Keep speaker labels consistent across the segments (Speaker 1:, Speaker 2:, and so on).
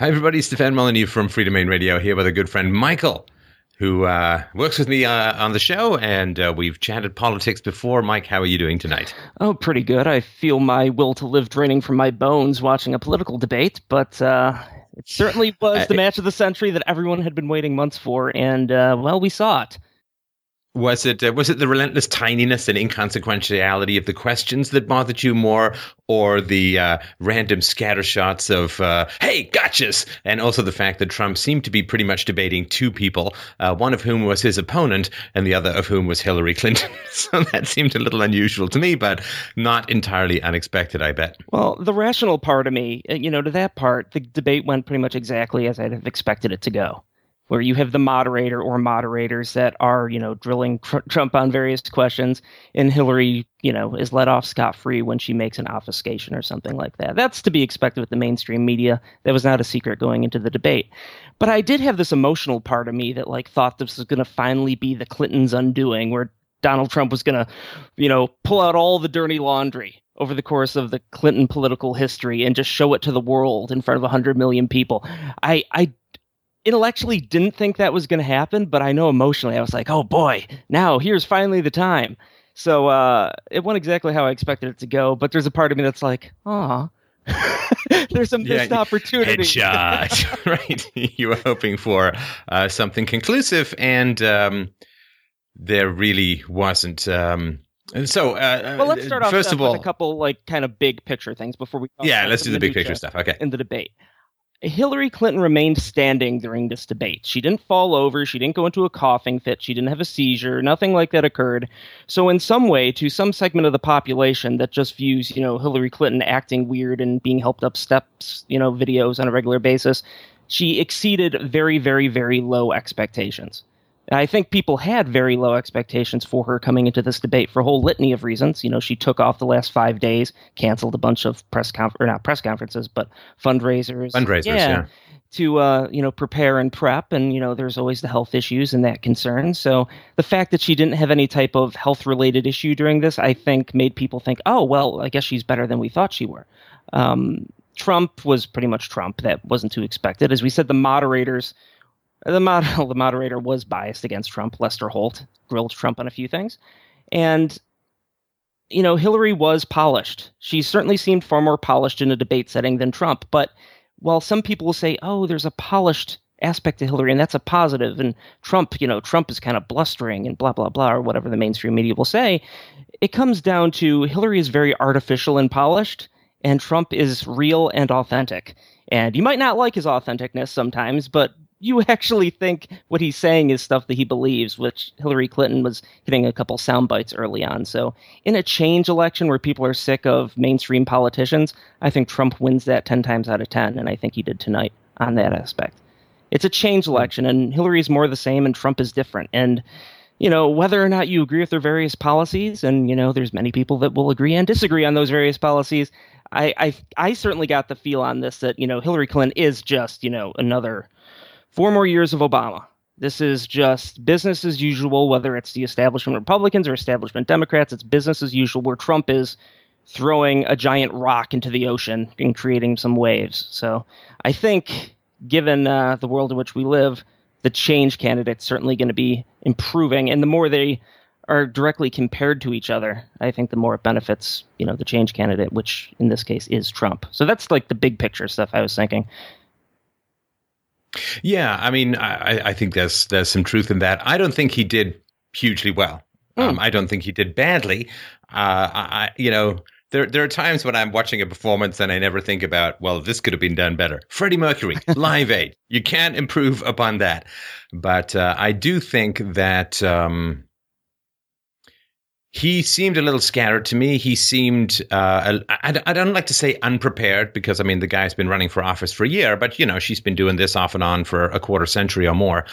Speaker 1: Hi, everybody. Stefan Molyneux from Freedomain Radio here with a good friend, Michael, who uh, works with me uh, on the show, and uh, we've chatted politics before. Mike, how are you doing tonight?
Speaker 2: Oh, pretty good. I feel my will to live draining from my bones watching a political debate, but uh, it certainly was the match of the century that everyone had been waiting months for, and uh, well, we saw it.
Speaker 1: Was it uh, was it the relentless tininess and inconsequentiality of the questions that bothered you more, or the uh, random scattershots of uh, "Hey, gotchas," and also the fact that Trump seemed to be pretty much debating two people, uh, one of whom was his opponent, and the other of whom was Hillary Clinton. so that seemed a little unusual to me, but not entirely unexpected, I bet.
Speaker 2: Well, the rational part of me, uh, you know, to that part, the debate went pretty much exactly as I'd have expected it to go where you have the moderator or moderators that are, you know, drilling tr- Trump on various questions, and Hillary, you know, is let off scot free when she makes an obfuscation or something like that. That's to be expected with the mainstream media. That was not a secret going into the debate. But I did have this emotional part of me that like thought this was going to finally be the Clintons' undoing, where Donald Trump was going to, you know, pull out all the dirty laundry over the course of the Clinton political history and just show it to the world in front of 100 million people. I, I intellectually didn't think that was going to happen, but I know emotionally I was like, oh boy, now here's finally the time. So uh, it went exactly how I expected it to go, but there's a part of me that's like, ah. there's a missed yeah, opportunity.
Speaker 1: Headshot, right? you were hoping for uh, something conclusive, and um, there really wasn't. Um, and so, uh,
Speaker 2: well, let's start off first of all, with a couple like kind of big picture things before we.
Speaker 1: yeah, let's do the big picture stuff. Okay.
Speaker 2: In the debate, Hillary Clinton remained standing during this debate. She didn't fall over, she didn't go into a coughing fit, she didn't have a seizure, nothing like that occurred. So in some way to some segment of the population that just views, you know, Hillary Clinton acting weird and being helped up steps, you know, videos on a regular basis, she exceeded very very very low expectations. I think people had very low expectations for her coming into this debate for a whole litany of reasons. You know, she took off the last five days, canceled a bunch of press conf- or not press conferences, but fundraisers.
Speaker 1: Fundraisers, yeah. yeah.
Speaker 2: To uh, you know prepare and prep, and you know there's always the health issues and that concern. So the fact that she didn't have any type of health related issue during this, I think, made people think, oh well, I guess she's better than we thought she were. Um, Trump was pretty much Trump. That wasn't too expected. As we said, the moderators the, mod- the moderator was biased against Trump. Lester Holt grilled Trump on a few things. And, you know, Hillary was polished. She certainly seemed far more polished in a debate setting than Trump. But while some people will say, oh, there's a polished aspect to Hillary, and that's a positive," and Trump, you know, Trump is kind of blustering and blah, blah, blah, or whatever the mainstream media will say, it comes down to Hillary is very artificial and polished, and Trump is real and authentic. And you might not like his authenticness sometimes, but you actually think what he's saying is stuff that he believes, which Hillary Clinton was hitting a couple sound bites early on. So, in a change election where people are sick of mainstream politicians, I think Trump wins that 10 times out of 10, and I think he did tonight on that aspect. It's a change election, and Hillary's more the same, and Trump is different. And you know whether or not you agree with their various policies, and you know there's many people that will agree and disagree on those various policies. I I, I certainly got the feel on this that you know Hillary Clinton is just you know another four more years of Obama. This is just business as usual, whether it's the establishment Republicans or establishment Democrats. It's business as usual, where Trump is throwing a giant rock into the ocean and creating some waves. So I think, given uh, the world in which we live, the change candidate's certainly going to be improving. And the more they are directly compared to each other, I think the more it benefits, you know, the change candidate, which in this case is Trump. So that's like the big picture stuff I was thinking.
Speaker 1: Yeah, I mean, I, I think there's there's some truth in that. I don't think he did hugely well. Mm. Um, I don't think he did badly. Uh, I, you know, there there are times when I'm watching a performance and I never think about, well, this could have been done better. Freddie Mercury, Live Aid, you can't improve upon that. But uh, I do think that um, he seemed a little scattered to me. He seemed, uh, I, I, don't like to say unprepared because I mean, the guy's been running for office for a year, but you know, she's been doing this off and on for a quarter century or more.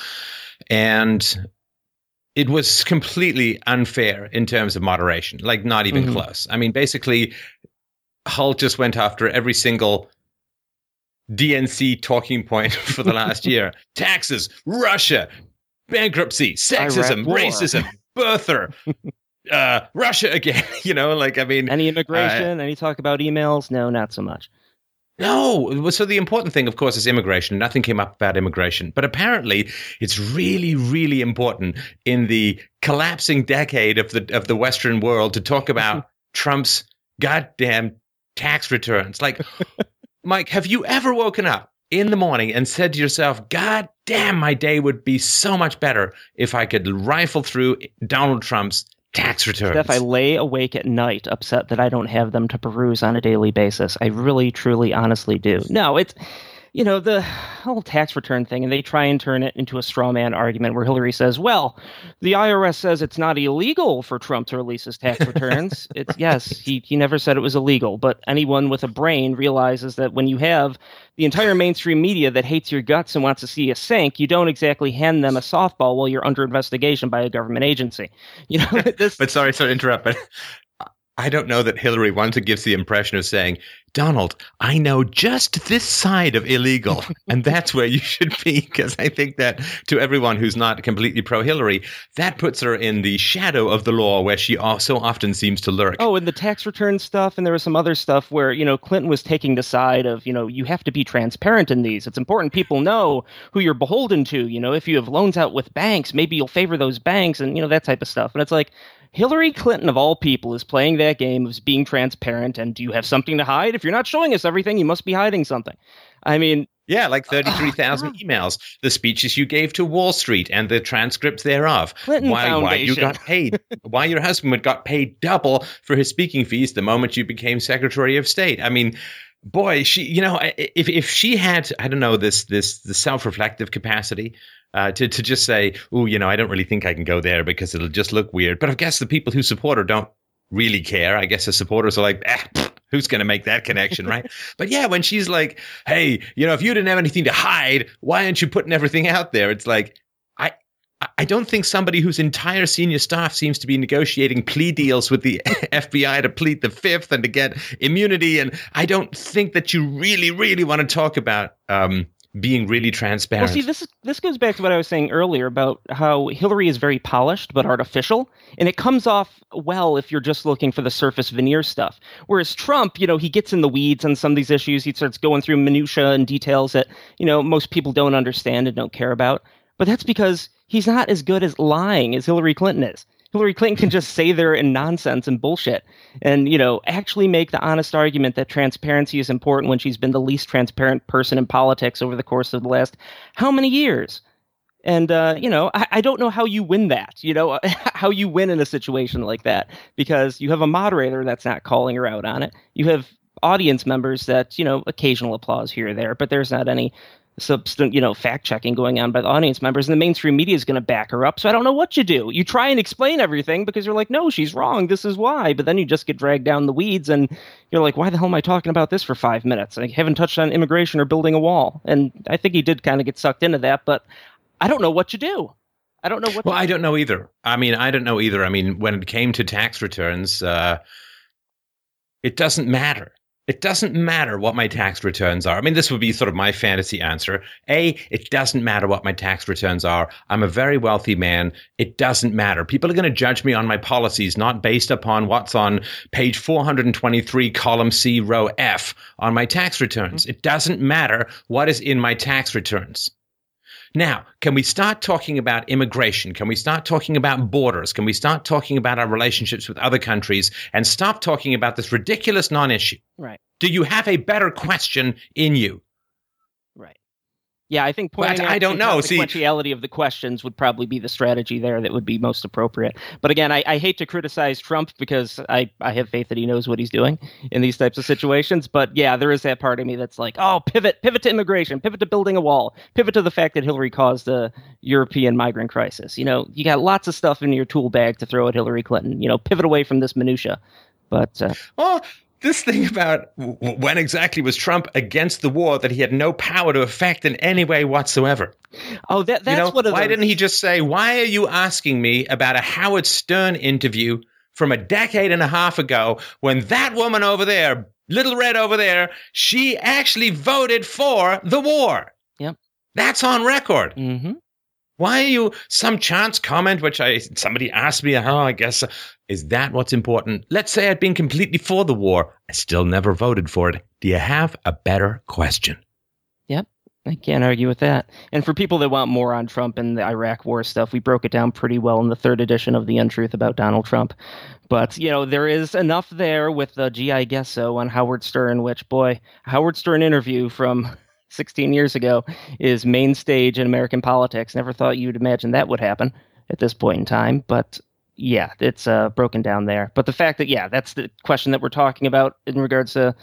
Speaker 1: And it was completely unfair in terms of moderation, like not even mm-hmm. close. I mean, basically, Holt just went after every single DNC talking point for the last year taxes, Russia, bankruptcy, sexism, racism, birther, uh, Russia again. you know, like I mean,
Speaker 2: any immigration, uh, any talk about emails? No, not so much.
Speaker 1: No. So the important thing, of course, is immigration. Nothing came up about immigration. But apparently, it's really, really important in the collapsing decade of the of the Western world to talk about Trump's goddamn tax returns. Like, Mike, have you ever woken up in the morning and said to yourself, God damn, my day would be so much better if I could rifle through Donald Trump's tax returns.
Speaker 2: Steph, I lay awake at night upset that I don't have them to peruse on a daily basis. I really, truly, honestly do. No, it's you know, the whole tax return thing, and they try and turn it into a straw man argument where Hillary says, well, the IRS says it's not illegal for Trump to release his tax returns. it's yes, he, he never said it was illegal, but anyone with a brain realizes that when you have the entire mainstream media that hates your guts and wants to see you sink, you don't exactly hand them a softball while you're under investigation by a government agency. You know,
Speaker 1: this, but sorry, sorry to interrupt, but I don't know that Hillary once gives the impression of saying, Donald, I know just this side of illegal, and that's where you should be. Because I think that to everyone who's not completely pro Hillary, that puts her in the shadow of the law where she so often seems to lurk.
Speaker 2: Oh, and the tax return stuff, and there was some other stuff where, you know, Clinton was taking the side of, you know, you have to be transparent in these. It's important people know who you're beholden to. You know, if you have loans out with banks, maybe you'll favor those banks and, you know, that type of stuff. And it's like, Hillary Clinton, of all people, is playing that game of being transparent. And do you have something to hide? If you're not showing us everything, you must be hiding something. I mean,
Speaker 1: yeah, like 33,000 uh, emails, the speeches you gave to Wall Street and the transcripts thereof.
Speaker 2: Clinton
Speaker 1: why,
Speaker 2: Foundation.
Speaker 1: why you got paid, why your husband got paid double for his speaking fees the moment you became Secretary of State. I mean, boy, she, you know, if, if she had, I don't know, this, this, the self-reflective capacity uh, to to just say, oh, you know, I don't really think I can go there because it'll just look weird. But I guess the people who support her don't really care. I guess the supporters are like, eh, who's going to make that connection, right? but yeah, when she's like, hey, you know, if you didn't have anything to hide, why aren't you putting everything out there? It's like, I. I don't think somebody whose entire senior staff seems to be negotiating plea deals with the FBI to plead the fifth and to get immunity. And I don't think that you really, really want to talk about um, being really transparent.
Speaker 2: Well, see, this this goes back to what I was saying earlier about how Hillary is very polished but artificial, and it comes off well if you're just looking for the surface veneer stuff. Whereas Trump, you know, he gets in the weeds on some of these issues. He starts going through minutia and details that you know most people don't understand and don't care about. But that's because he's not as good as lying as Hillary Clinton is. Hillary Clinton can just say there in nonsense and bullshit and, you know, actually make the honest argument that transparency is important when she's been the least transparent person in politics over the course of the last how many years? And, uh, you know, I, I don't know how you win that, you know, how you win in a situation like that because you have a moderator that's not calling her out on it. You have audience members that, you know, occasional applause here or there, but there's not any substant, you know, fact checking going on by the audience members, and the mainstream media is going to back her up. So I don't know what you do. You try and explain everything because you're like, no, she's wrong. This is why. But then you just get dragged down the weeds, and you're like, why the hell am I talking about this for five minutes? I haven't touched on immigration or building a wall. And I think he did kind of get sucked into that, but I don't know what you do. I don't know what.
Speaker 1: Well, I don't know either. I mean, I don't know either. I mean, when it came to tax returns, uh, it doesn't matter it doesn't matter what my tax returns are. I mean, this would be sort of my fantasy answer. A, it doesn't matter what my tax returns are. I'm a very wealthy man. It doesn't matter. People are going to judge me on my policies, not based upon what's on page 423, column C, row F on my tax returns. Mm-hmm. It doesn't matter what is in my tax returns. Now, can we start talking about immigration? Can we start talking about borders? Can we start talking about our relationships with other countries and stop talking about this ridiculous non issue?
Speaker 2: Right.
Speaker 1: Do you have a better question in you?
Speaker 2: Yeah, I think pointing
Speaker 1: but
Speaker 2: out
Speaker 1: I don't know.
Speaker 2: the sequentiality of the questions would probably be the strategy there that would be most appropriate. But again, I, I, hate to criticize Trump because I, I have faith that he knows what he's doing in these types of situations. But yeah, there is that part of me that's like, oh, pivot, pivot to immigration, pivot to building a wall, pivot to the fact that Hillary caused the European migrant crisis. You know, you got lots of stuff in your tool bag to throw at Hillary Clinton. You know, pivot away from this minutia. But uh,
Speaker 1: well, this thing about when exactly was Trump against the war that he had no power to affect in any way whatsoever.
Speaker 2: Oh, that, that's you know, what.
Speaker 1: Why
Speaker 2: those...
Speaker 1: didn't he just say, "Why are you asking me about a Howard Stern interview from a decade and a half ago when that woman over there, Little Red over there, she actually voted for the war"?
Speaker 2: Yep,
Speaker 1: that's on record.
Speaker 2: Mm-hmm.
Speaker 1: Why are you some chance comment which I somebody asked me? Oh, I guess is that what's important? Let's say I'd been completely for the war. I still never voted for it. Do you have a better question?
Speaker 2: Yep. I can't argue with that. And for people that want more on Trump and the Iraq war stuff, we broke it down pretty well in the third edition of The Untruth about Donald Trump. But, you know, there is enough there with the GI guess so on Howard Stern, which, boy, Howard Stern interview from 16 years ago is main stage in American politics. Never thought you'd imagine that would happen at this point in time, but yeah, it's uh, broken down there. But the fact that yeah, that's the question that we're talking about in regards to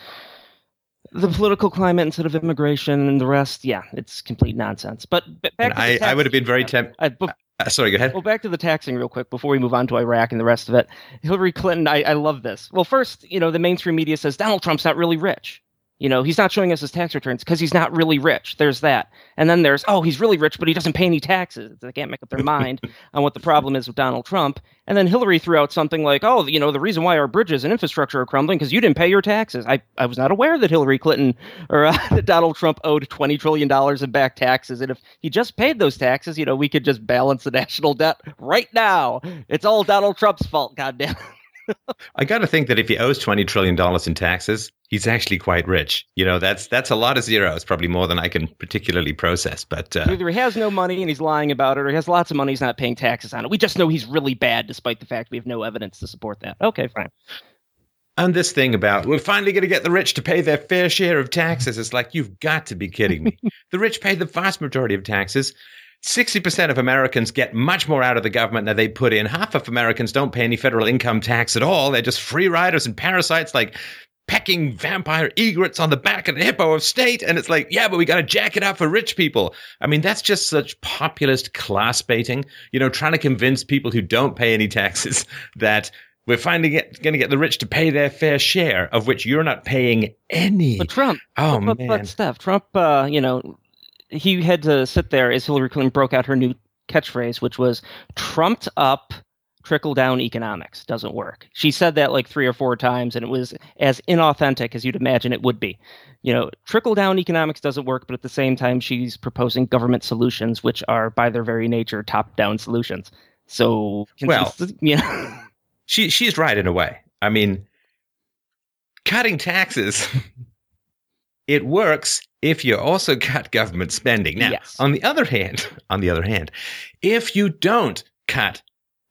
Speaker 2: the political climate instead of immigration and the rest, yeah, it's complete nonsense. But back
Speaker 1: I, I, would have been very tempted. Uh, sorry, go ahead.
Speaker 2: Well, back to the taxing real quick before we move on to Iraq and the rest of it. Hillary Clinton, I, I love this. Well, first, you know, the mainstream media says Donald Trump's not really rich. You know, he's not showing us his tax returns because he's not really rich. There's that. And then there's, oh, he's really rich, but he doesn't pay any taxes. They can't make up their mind on what the problem is with Donald Trump. And then Hillary threw out something like, oh, you know, the reason why our bridges and infrastructure are crumbling because you didn't pay your taxes. I, I was not aware that Hillary Clinton or uh, that Donald Trump owed $20 trillion in back taxes. And if he just paid those taxes, you know, we could just balance the national debt right now. It's all Donald Trump's fault, goddamn.
Speaker 1: I got to think that if he owes twenty trillion dollars in taxes, he's actually quite rich. You know, that's that's a lot of zeros, probably more than I can particularly process. But uh,
Speaker 2: either he has no money and he's lying about it, or he has lots of money, he's not paying taxes on it. We just know he's really bad, despite the fact we have no evidence to support that. Okay, fine.
Speaker 1: And this thing about we're finally going to get the rich to pay their fair share of taxes. It's like you've got to be kidding me. the rich pay the vast majority of taxes. 60% of Americans get much more out of the government than they put in. Half of Americans don't pay any federal income tax at all. They're just free riders and parasites like pecking vampire egrets on the back of the hippo of state. And it's like, yeah, but we got to jack it up for rich people. I mean, that's just such populist class baiting, you know, trying to convince people who don't pay any taxes that we're finally going to get the rich to pay their fair share, of which you're not paying any.
Speaker 2: But Trump,
Speaker 1: oh
Speaker 2: but,
Speaker 1: man,
Speaker 2: but Steph, Trump, uh, you know, he had to sit there as Hillary Clinton broke out her new catchphrase, which was trumped up trickle down economics doesn't work. She said that like three or four times, and it was as inauthentic as you'd imagine it would be. You know, trickle down economics doesn't work, but at the same time, she's proposing government solutions, which are by their very nature top down solutions. So,
Speaker 1: well,
Speaker 2: you know,
Speaker 1: she she's right in a way. I mean, cutting taxes it works if you also cut government spending. Now,
Speaker 2: yes.
Speaker 1: on the other hand, on the other hand, if you don't cut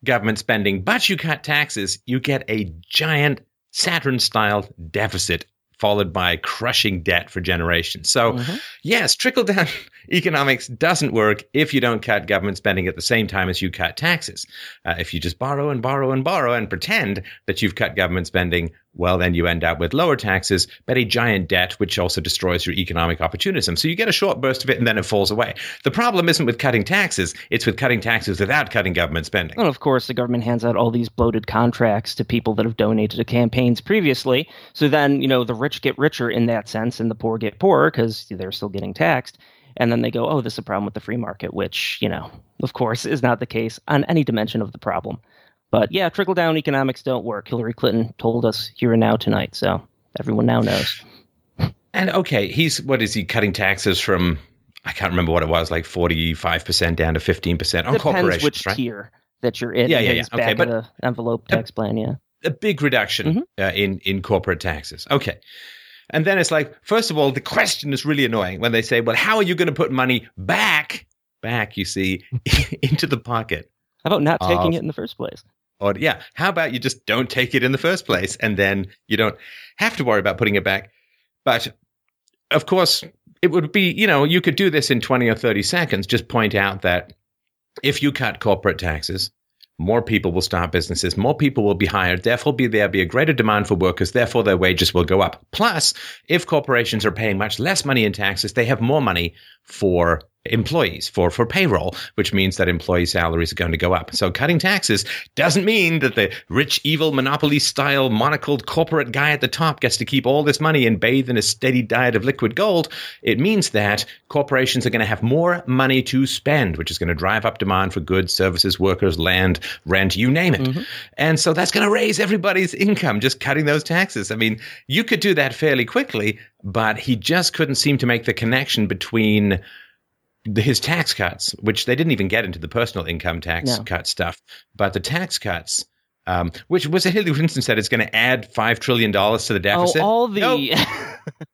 Speaker 1: government spending, but you cut taxes, you get a giant Saturn style deficit followed by crushing debt for generations. So, mm-hmm. yes, trickle down economics doesn't work if you don't cut government spending at the same time as you cut taxes. Uh, if you just borrow and borrow and borrow and pretend that you've cut government spending, well, then you end up with lower taxes, but a giant debt, which also destroys your economic opportunism. So you get a short burst of it and then it falls away. The problem isn't with cutting taxes, it's with cutting taxes without cutting government spending.
Speaker 2: And of course, the government hands out all these bloated contracts to people that have donated to campaigns previously. So then, you know, the rich get richer in that sense and the poor get poorer because they're still getting taxed. And then they go, oh, this is a problem with the free market, which, you know, of course, is not the case on any dimension of the problem. But yeah, trickle down economics don't work. Hillary Clinton told us here and now tonight, so everyone now knows.
Speaker 1: And okay, he's what is he cutting taxes from? I can't remember what it was, like forty five percent down to fifteen percent on
Speaker 2: Depends
Speaker 1: corporations,
Speaker 2: which
Speaker 1: right?
Speaker 2: tier that you're in.
Speaker 1: Yeah, yeah, yeah. Okay,
Speaker 2: but the envelope tax a, plan, yeah,
Speaker 1: a big reduction mm-hmm. uh, in in corporate taxes. Okay, and then it's like, first of all, the question is really annoying when they say, "Well, how are you going to put money back, back? You see, into the pocket."
Speaker 2: How about not taking of, it in the first place?
Speaker 1: Or yeah, how about you just don't take it in the first place and then you don't have to worry about putting it back. But of course, it would be, you know, you could do this in 20 or 30 seconds. Just point out that if you cut corporate taxes, more people will start businesses, more people will be hired, therefore be there be a greater demand for workers, therefore their wages will go up. Plus, if corporations are paying much less money in taxes, they have more money for employees for for payroll which means that employee salaries are going to go up. So cutting taxes doesn't mean that the rich evil monopoly style monocled corporate guy at the top gets to keep all this money and bathe in a steady diet of liquid gold. It means that corporations are going to have more money to spend which is going to drive up demand for goods services workers land rent you name it. Mm-hmm. and so that's going to raise everybody's income just cutting those taxes. I mean you could do that fairly quickly but he just couldn't seem to make the connection between his tax cuts, which they didn't even get into the personal income tax
Speaker 2: No.
Speaker 1: cut stuff, but the tax cuts, um, which was a Hillary Clinton said it's going to add five trillion dollars to the deficit.
Speaker 2: Oh, all the.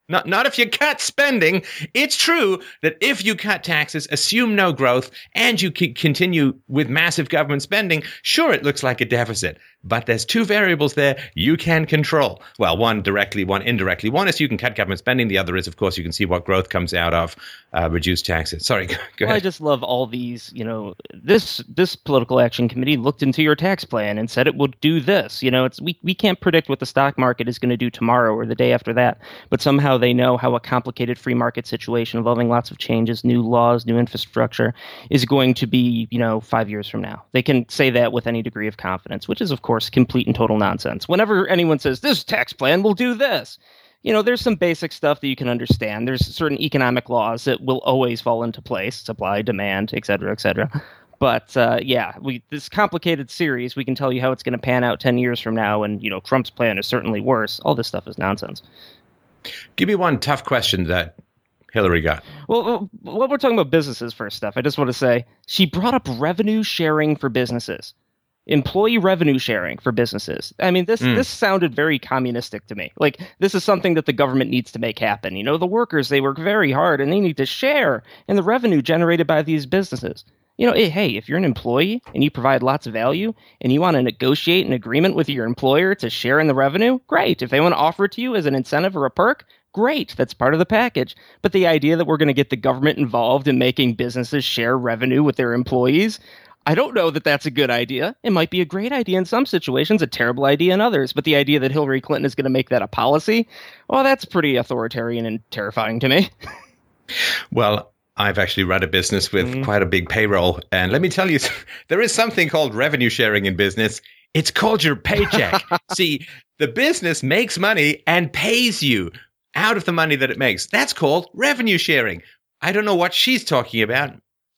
Speaker 1: Not not if you cut spending. It's true that if you cut taxes, assume no growth, and you continue with massive government spending, sure it looks like a deficit. But there's two variables there you can control. Well, one directly, one indirectly. One is you can cut government spending. The other is, of course, you can see what growth comes out of uh, reduced taxes. Sorry, go
Speaker 2: Well, I just love all these. You know, this this political action committee looked into your tax plan and said it would do this. You know, it's we we can't predict what the stock market is going to do tomorrow or the day after that, but somehow they know how a complicated free market situation involving lots of changes, new laws, new infrastructure is going to be. You know, five years from now, they can say that with any degree of confidence, which is of course complete and total nonsense. Whenever anyone says this tax plan will do this, you know, there's some basic stuff that you can understand. There's certain economic laws that will always fall into place, supply, demand, et cetera, et cetera. But uh, yeah, we this complicated series, we can tell you how it's going to pan out ten years from now, and you know, Trump's plan is certainly worse. All this stuff is nonsense.
Speaker 1: Give me one tough question that Hillary got.
Speaker 2: Well, well, while we're talking about businesses first stuff, I just want to say she brought up revenue sharing for businesses, employee revenue sharing for businesses. I mean, this
Speaker 1: Mm.
Speaker 2: this sounded very communistic to me. Like this is something that the government needs to make happen. You know, the workers they work very hard and they need to share in the revenue generated by these businesses. You know, eh, hey, if you're an employee and you provide lots of value and you want to negotiate an agreement with your employer to share in the revenue, great. If they want to offer it to you as an incentive or a perk, great. That's part of the package. But the idea that we're going to get the government involved in making businesses share revenue with their employees, I don't know that that's a good idea. It might be a great idea in some situations, a terrible idea in others. But the idea that Hillary Clinton is going to make that a policy, well, that's pretty authoritarian and terrifying to me.
Speaker 1: Well, I've actually run a business with
Speaker 2: Mhm.
Speaker 1: quite a big payroll. And let me tell you, there is something called revenue sharing in business. It's called your paycheck. See, the business makes money and pays you out of the money that it makes. That's called revenue sharing. I don't know what she's talking about.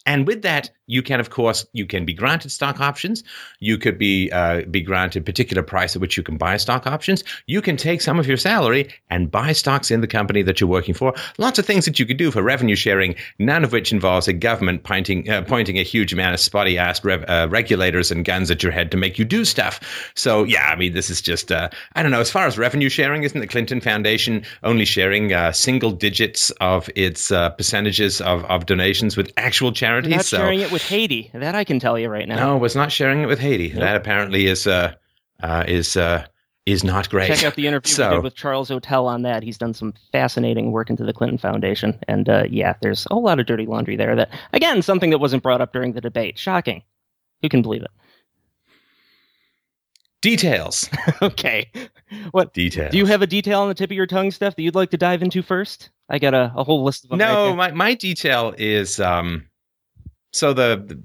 Speaker 1: And with that, you can, of course, you can be granted stock options. You could be uh, be granted particular price at which you can buy stock options. You can take some of your salary and buy stocks in the company that you're working for. Lots of things that you could do for revenue sharing. None of which involves a government pointing uh, pointing a huge amount of spotty assed rev- uh, regulators and guns at your head to make you do stuff. So yeah, I mean, this is just uh, I don't know. As far as revenue sharing, isn't the Clinton Foundation only sharing uh, single digits of its uh, percentages of, of donations with actual charities?
Speaker 2: not
Speaker 1: so
Speaker 2: sharing it with Haiti. That I can tell you right now.
Speaker 1: no, was not sharing it with Haiti. That apparently is uh, uh, is uh, is not great.
Speaker 2: Check out the interview
Speaker 1: So-
Speaker 2: we did with Charles Ortel on that. He's done some fascinating work into the Clinton Foundation. And uh, yeah, there's a whole lot of dirty laundry there that, again, something that wasn't brought up during the debate. Shocking. Who can believe it?
Speaker 1: Details.
Speaker 2: okay. What?
Speaker 1: Details.
Speaker 2: Do you have a detail on the tip of your tongue, Steph, that you'd like to dive into first? I got a, a whole list of them.
Speaker 1: no,
Speaker 2: there.
Speaker 1: my, my detail is um, so the, the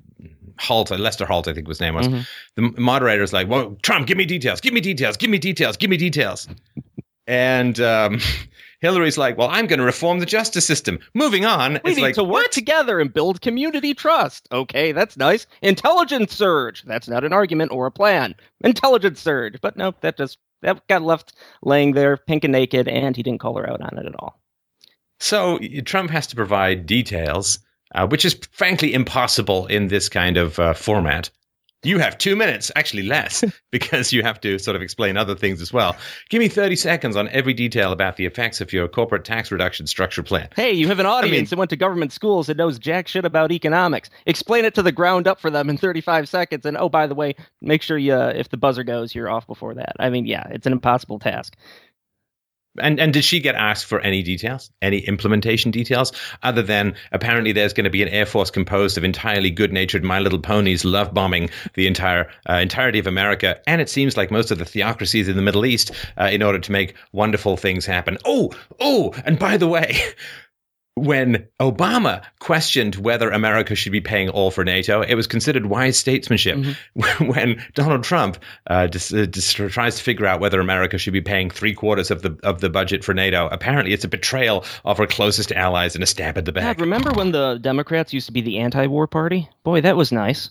Speaker 1: Holt, Lester Holt, I think his name was.
Speaker 2: Mhm.
Speaker 1: The moderator's like, "Well, Trump, give me details, give me details, give me details, give me details," and um, Hillary's like, "Well, I'm going to reform the justice system." Moving on,
Speaker 2: We need
Speaker 1: like,
Speaker 2: to work
Speaker 1: what?
Speaker 2: together and build community trust. Okay, that's nice. Intelligence surge. That's not an argument or a plan. Intelligence surge. But nope, that just that got left laying there, pink and naked, and he didn't call her out on it at all.
Speaker 1: So Trump has to provide details, uh, which is frankly impossible in this kind of uh, format. You have two minutes, actually less, because you have to sort of explain other things as well. Give me 30 seconds on every detail about the effects of your corporate tax reduction structure plan.
Speaker 2: Hey, you have an audience
Speaker 1: mean-
Speaker 2: that went to government schools that knows jack shit about economics. Explain it to the ground up for them in 35 seconds. And oh, by the way, make sure you, uh, if the buzzer goes, you're off before that. I mean, yeah, it's an impossible task.
Speaker 1: And and did she get asked for any details, any implementation details, other than apparently there's going to be an air force composed of entirely good-natured My Little Ponies love bombing the entire uh, entirety of America, and it seems like most of the theocracies in the Middle East, uh, in order to make wonderful things happen. Oh, oh, and by the way. When Obama questioned whether America should be paying all for NATO, it was considered wise statesmanship. When Donald Trump uh, dis- uh, dis- tries to figure out whether America should be paying three quarters of the of the budget for NATO, apparently it's a betrayal of our closest allies and a stab at the back.
Speaker 2: God, remember when the Democrats used to be the anti war party? Boy, that was nice.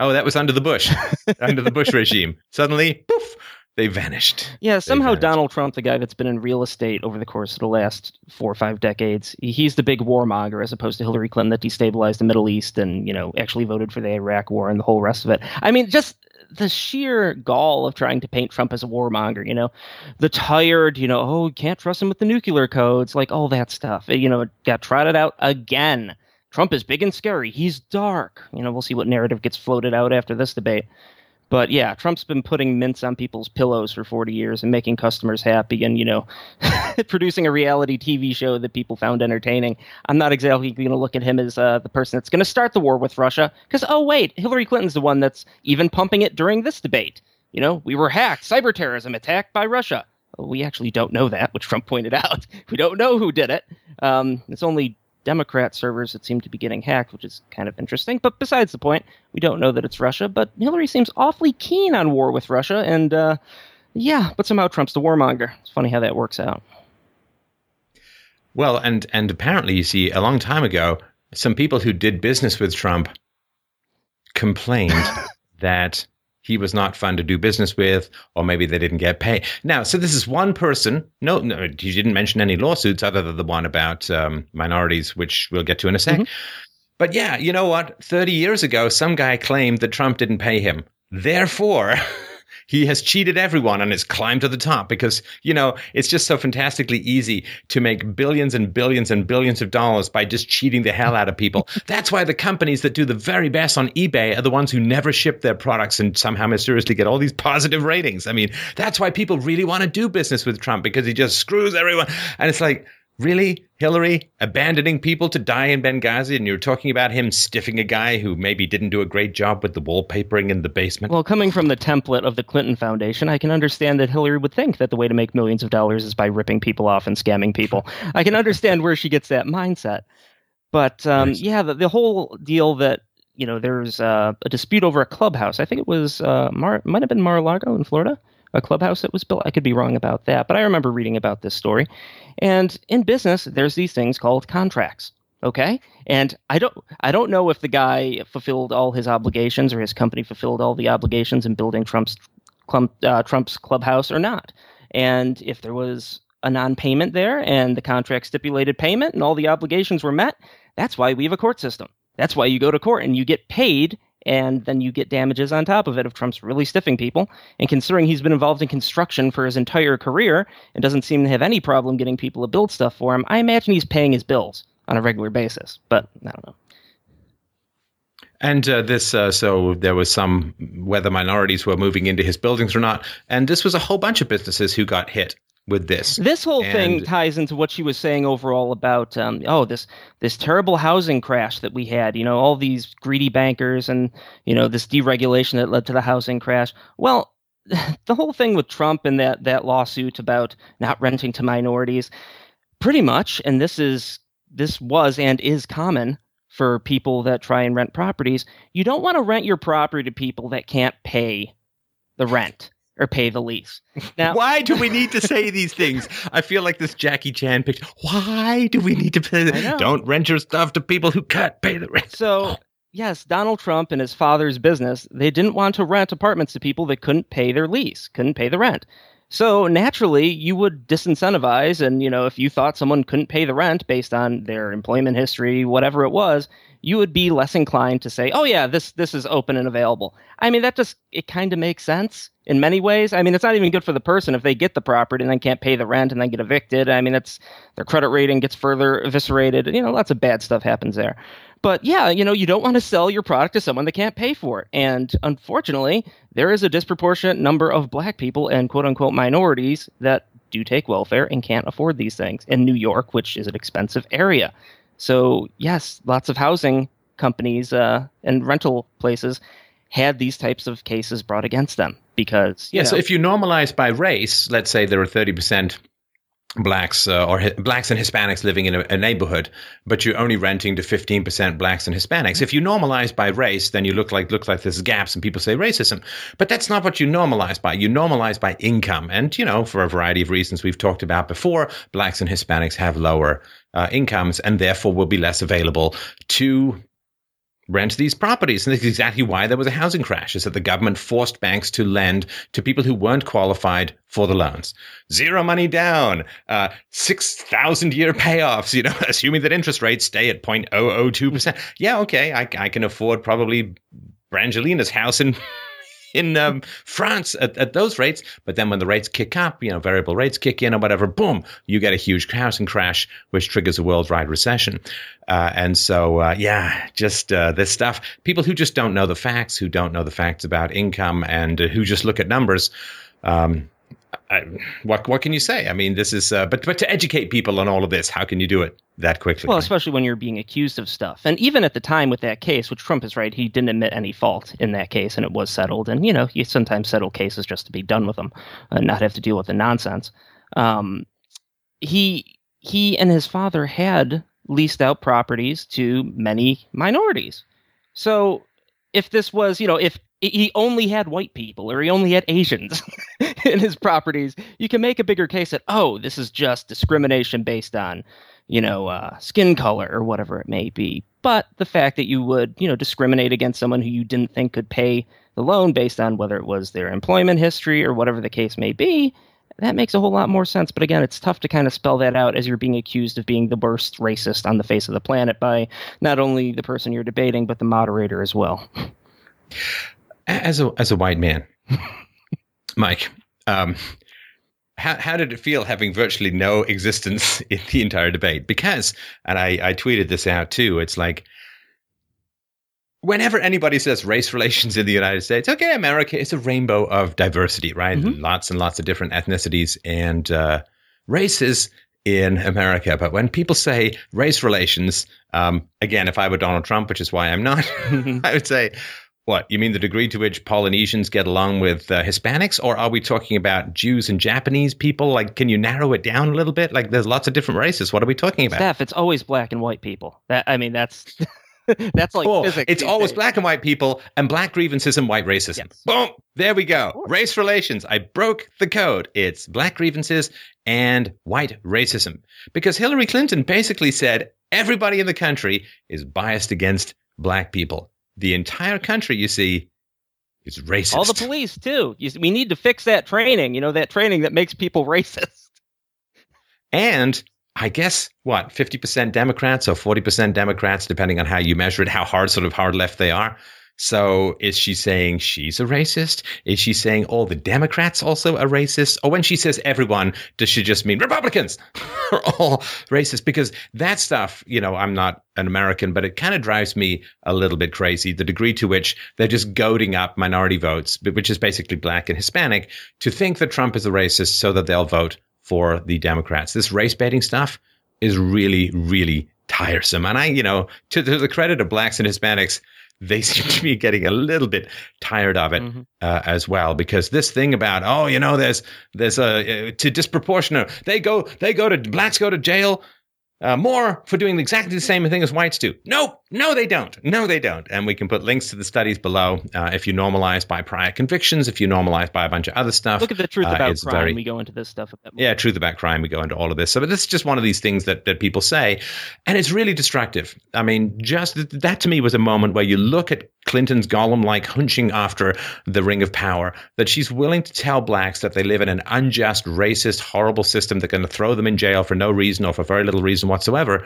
Speaker 1: Oh, that was under the Bush, under the Bush regime. Suddenly, poof, they vanished.
Speaker 2: Yeah, somehow
Speaker 1: vanished.
Speaker 2: Donald Trump, the guy that's been in real estate over the course of the last four or five decades, he's the big warmonger as opposed to Hillary Clinton that destabilized the Middle East and, you know, actually voted for the Iraq war and the whole rest of it. I mean, just the sheer gall of trying to paint Trump as a warmonger, you know, the tired, you know, oh, can't trust him with the nuclear codes, like all that stuff. You know, it got trotted out again. Trump is big and scary. He's dark. You know, we'll see what narrative gets floated out after this debate. But yeah, Trump's been putting mints on people's pillows for 40 years and making customers happy and, you know, producing a reality TV show that people found entertaining. I'm not exactly going to look at him as uh, the person that's going to start the war with Russia because, oh, wait, Hillary Clinton's the one that's even pumping it during this debate. You know, we were hacked, cyber terrorism attacked by Russia. We actually don't know that, which Trump pointed out. We don't know who did it. Um, it's only Democrat servers that seem to be getting hacked, which is kind of interesting. But besides the point, we don't know that it's Russia. But Hillary seems awfully keen on war with Russia, and uh, yeah, but somehow Trump's the warmonger. It's funny how that works out.
Speaker 1: Well, and and apparently, you see, a long time ago, some people who did business with Trump complained that he was not fun to do business with, or maybe they didn't get paid. Now, so this is one person. No, no, you didn't mention any lawsuits other than the one about um, minorities, which we'll get to in a 2nd mm-hmm. But yeah, you know what? 30 years ago, some guy claimed that Trump didn't pay him. Therefore, he has cheated everyone and has climbed to the top because, you know, it's just so fantastically easy to make billions and billions and billions of dollars by just cheating the hell out of people. That's why the companies that do the very best on eBay are the ones who never ship their products and somehow mysteriously get all these positive ratings. I mean, that's why people really want to do business with Trump because he just screws everyone. And it's like, Really, Hillary, abandoning people to die in Benghazi, and you're talking about him stiffing a guy who maybe didn't do a great job with the wallpapering in the basement?
Speaker 2: Well, coming from the template of the Clinton Foundation, I can understand that Hillary would think that the way to make millions of dollars is by ripping people off and scamming people. I can understand where she gets that mindset. But um, nice. yeah, the, the whole deal that you know there's uh, a dispute over a clubhouse. I think it was uh, Mar- might have been Mar-a-Lago in Florida a clubhouse that was built. I could be wrong about that, but I remember reading about this story. And in business, there's these things called contracts. Okay, and I don't I don't know if the guy fulfilled all his obligations or his company fulfilled all the obligations in building Trump's uh, Trump's clubhouse or not. And if there was a non-payment there and the contract stipulated payment and all the obligations were met, that's why we have a court system. That's why you go to court and you get paid and then you get damages on top of it if Trump's really stiffing people. And considering he's been involved in construction for his entire career and doesn't seem to have any problem getting people to build stuff for him, I imagine he's paying his bills on a regular basis. But I don't know.
Speaker 1: And uh, this, uh, so there was some whether minorities were moving into his buildings or not, and this was a whole bunch of businesses who got hit with this.
Speaker 2: This whole and, thing ties into what she was saying overall about um, oh this this terrible housing crash that we had. You know all these greedy bankers and you know this deregulation that led to the housing crash. Well, the whole thing with Trump and that that lawsuit about not renting to minorities, pretty much, and this is this was and is common for people that try and rent properties. You don't want to rent your property to people that can't pay the rent or pay the lease.
Speaker 1: Now, why do we need to say these things? I feel like this Jackie Chan picture. Why do we need to pay? Don't rent your stuff to people who can't pay the rent.
Speaker 2: So, yes, Donald Trump and his father's business, they didn't want to rent apartments to people that couldn't pay their lease, couldn't pay the rent. So naturally, you would disincentivize, and you know, if you thought someone couldn't pay the rent based on their employment history, whatever it was, you would be less inclined to say, "Oh yeah, this this is open and available." I mean, that just it kind of makes sense in many ways. I mean, it's not even good for the person if they get the property and then can't pay the rent and then get evicted. I mean, it's their credit rating gets further eviscerated. You know, lots of bad stuff happens there. But yeah, you know, you don't want to sell your product to someone that can't pay for it. And unfortunately, there is a disproportionate number of black people and quote unquote minorities that do take welfare and can't afford these things in New York, which is an expensive area. So, yes, lots of housing companies uh, and rental places had these types of cases brought against them because.
Speaker 1: Yeah, know, so if you normalize by race, let's say there are 30% blacks uh, or hi- blacks and Hispanics living in a, a, neighborhood, but you're only renting to 15% blacks and Hispanics. If you normalize by race, then you look like look like there's gaps and people say racism. But that's not what you normalize by. You normalize by income. And, you know, for a variety of reasons we've talked about before, blacks and Hispanics have lower uh, incomes and therefore will be less available to rent these properties. And that's exactly why there was a housing crash, is that the government forced banks to lend to people who weren't qualified for the loans. Zero money down, uh, 6,000 year payoffs, you know, assuming that interest rates stay at 0.002%. Yeah, okay, I, I can afford probably Brangelina's house in in um, France at, at, those rates. But then when the rates kick up, you know, variable rates kick in or whatever, boom, you get a huge housing crash, which triggers a worldwide recession. Uh, and so, uh, yeah, just uh, this stuff. People who just don't know the facts, who don't know the facts about income, and who just look at numbers. Um, I, what what can you say? I mean, this is uh, but but to educate people on all of this, how can you do it that quickly?
Speaker 2: Well, especially when you're being accused of stuff, and even at the time with that case, which Trump is right, he didn't admit any fault in that case, and it was settled. And you know, you sometimes settle cases just to be done with them, and not have to deal with the nonsense. Um, he he and his father had leased out properties to many minorities. So if this was, you know, if he only had white people or he only had Asians in his properties, you can make a bigger case that, oh, this is just discrimination based on, you know, uh, skin color or whatever it may be. But the fact that you would, you know, discriminate against someone who you didn't think could pay the loan based on whether it was their employment history or whatever the case may be, that makes a whole lot more sense. But again, it's tough to kind of spell that out as you're being accused of being the worst racist on the face of the planet by not only the person you're debating, but the moderator as well.
Speaker 1: As a as a white man, Mike, um, how how did it feel having virtually no existence in the entire debate? Because, and I I tweeted this out too. It's like whenever anybody says race relations in the United States, okay, America is a rainbow of diversity, right? Mm-hmm. Lots and lots of different ethnicities and uh, races in America. But when people say race relations, um, again, if I were Donald Trump, which is why I'm not, I would say, what you mean the degree to which Polynesians get along with uh, Hispanics, or are we talking about Jews and Japanese people? Like, can you narrow it down a little bit? Like, there's lots of different races. What are we talking about?
Speaker 2: Steph, it's always black and white people. That I mean, that's that's like cool. physics.
Speaker 1: It's always days. black and white people, and black grievances and white racism. Yes. Boom! There we go. Race relations. I broke the code. It's black grievances and white racism because Hillary Clinton basically said everybody in the country is biased against black people the entire country, you see, is racist.
Speaker 2: All the police too. You, we need to fix that training. You know that training that makes people racist.
Speaker 1: And I guess what fifty percent Democrats or forty percent Democrats, depending on how you measure it, how hard sort of hard left they are. So is she saying she's a racist? Is she saying all the Democrats also are racist? Or when she says everyone, does she just mean Republicans are all racist? Because that stuff, you know, I'm not an American, but it kind of drives me a little bit crazy. The degree to which they're just goading up minority votes, which is basically black and Hispanic, to think that Trump is a racist so that they'll vote for the Democrats. This race baiting stuff is really, really tiresome. And I, you know, to, to the credit of blacks and Hispanics, they seem to be getting a little bit tired of it mm-hmm. uh, as well because this thing about oh you know there's there's a uh, to disproportionate they go they go to blacks go to jail uh, more for doing exactly the same thing as whites do. No, no, they don't. No, they don't. And we can put links to the studies below. Uh, if you normalize by prior convictions, if you normalize by a bunch of other stuff.
Speaker 2: Look at the truth uh, about crime. Very, we go into this stuff a bit more.
Speaker 1: Yeah, truth about crime. We go into all of this. So but this is just one of these things that, that people say. And it's really destructive. I mean, just that to me was a moment where you look at Clinton's Gollum like hunching after the ring of power, that she's willing to tell blacks that they live in an unjust, racist, horrible system that's going to throw them in jail for no reason or for very little reason whatsoever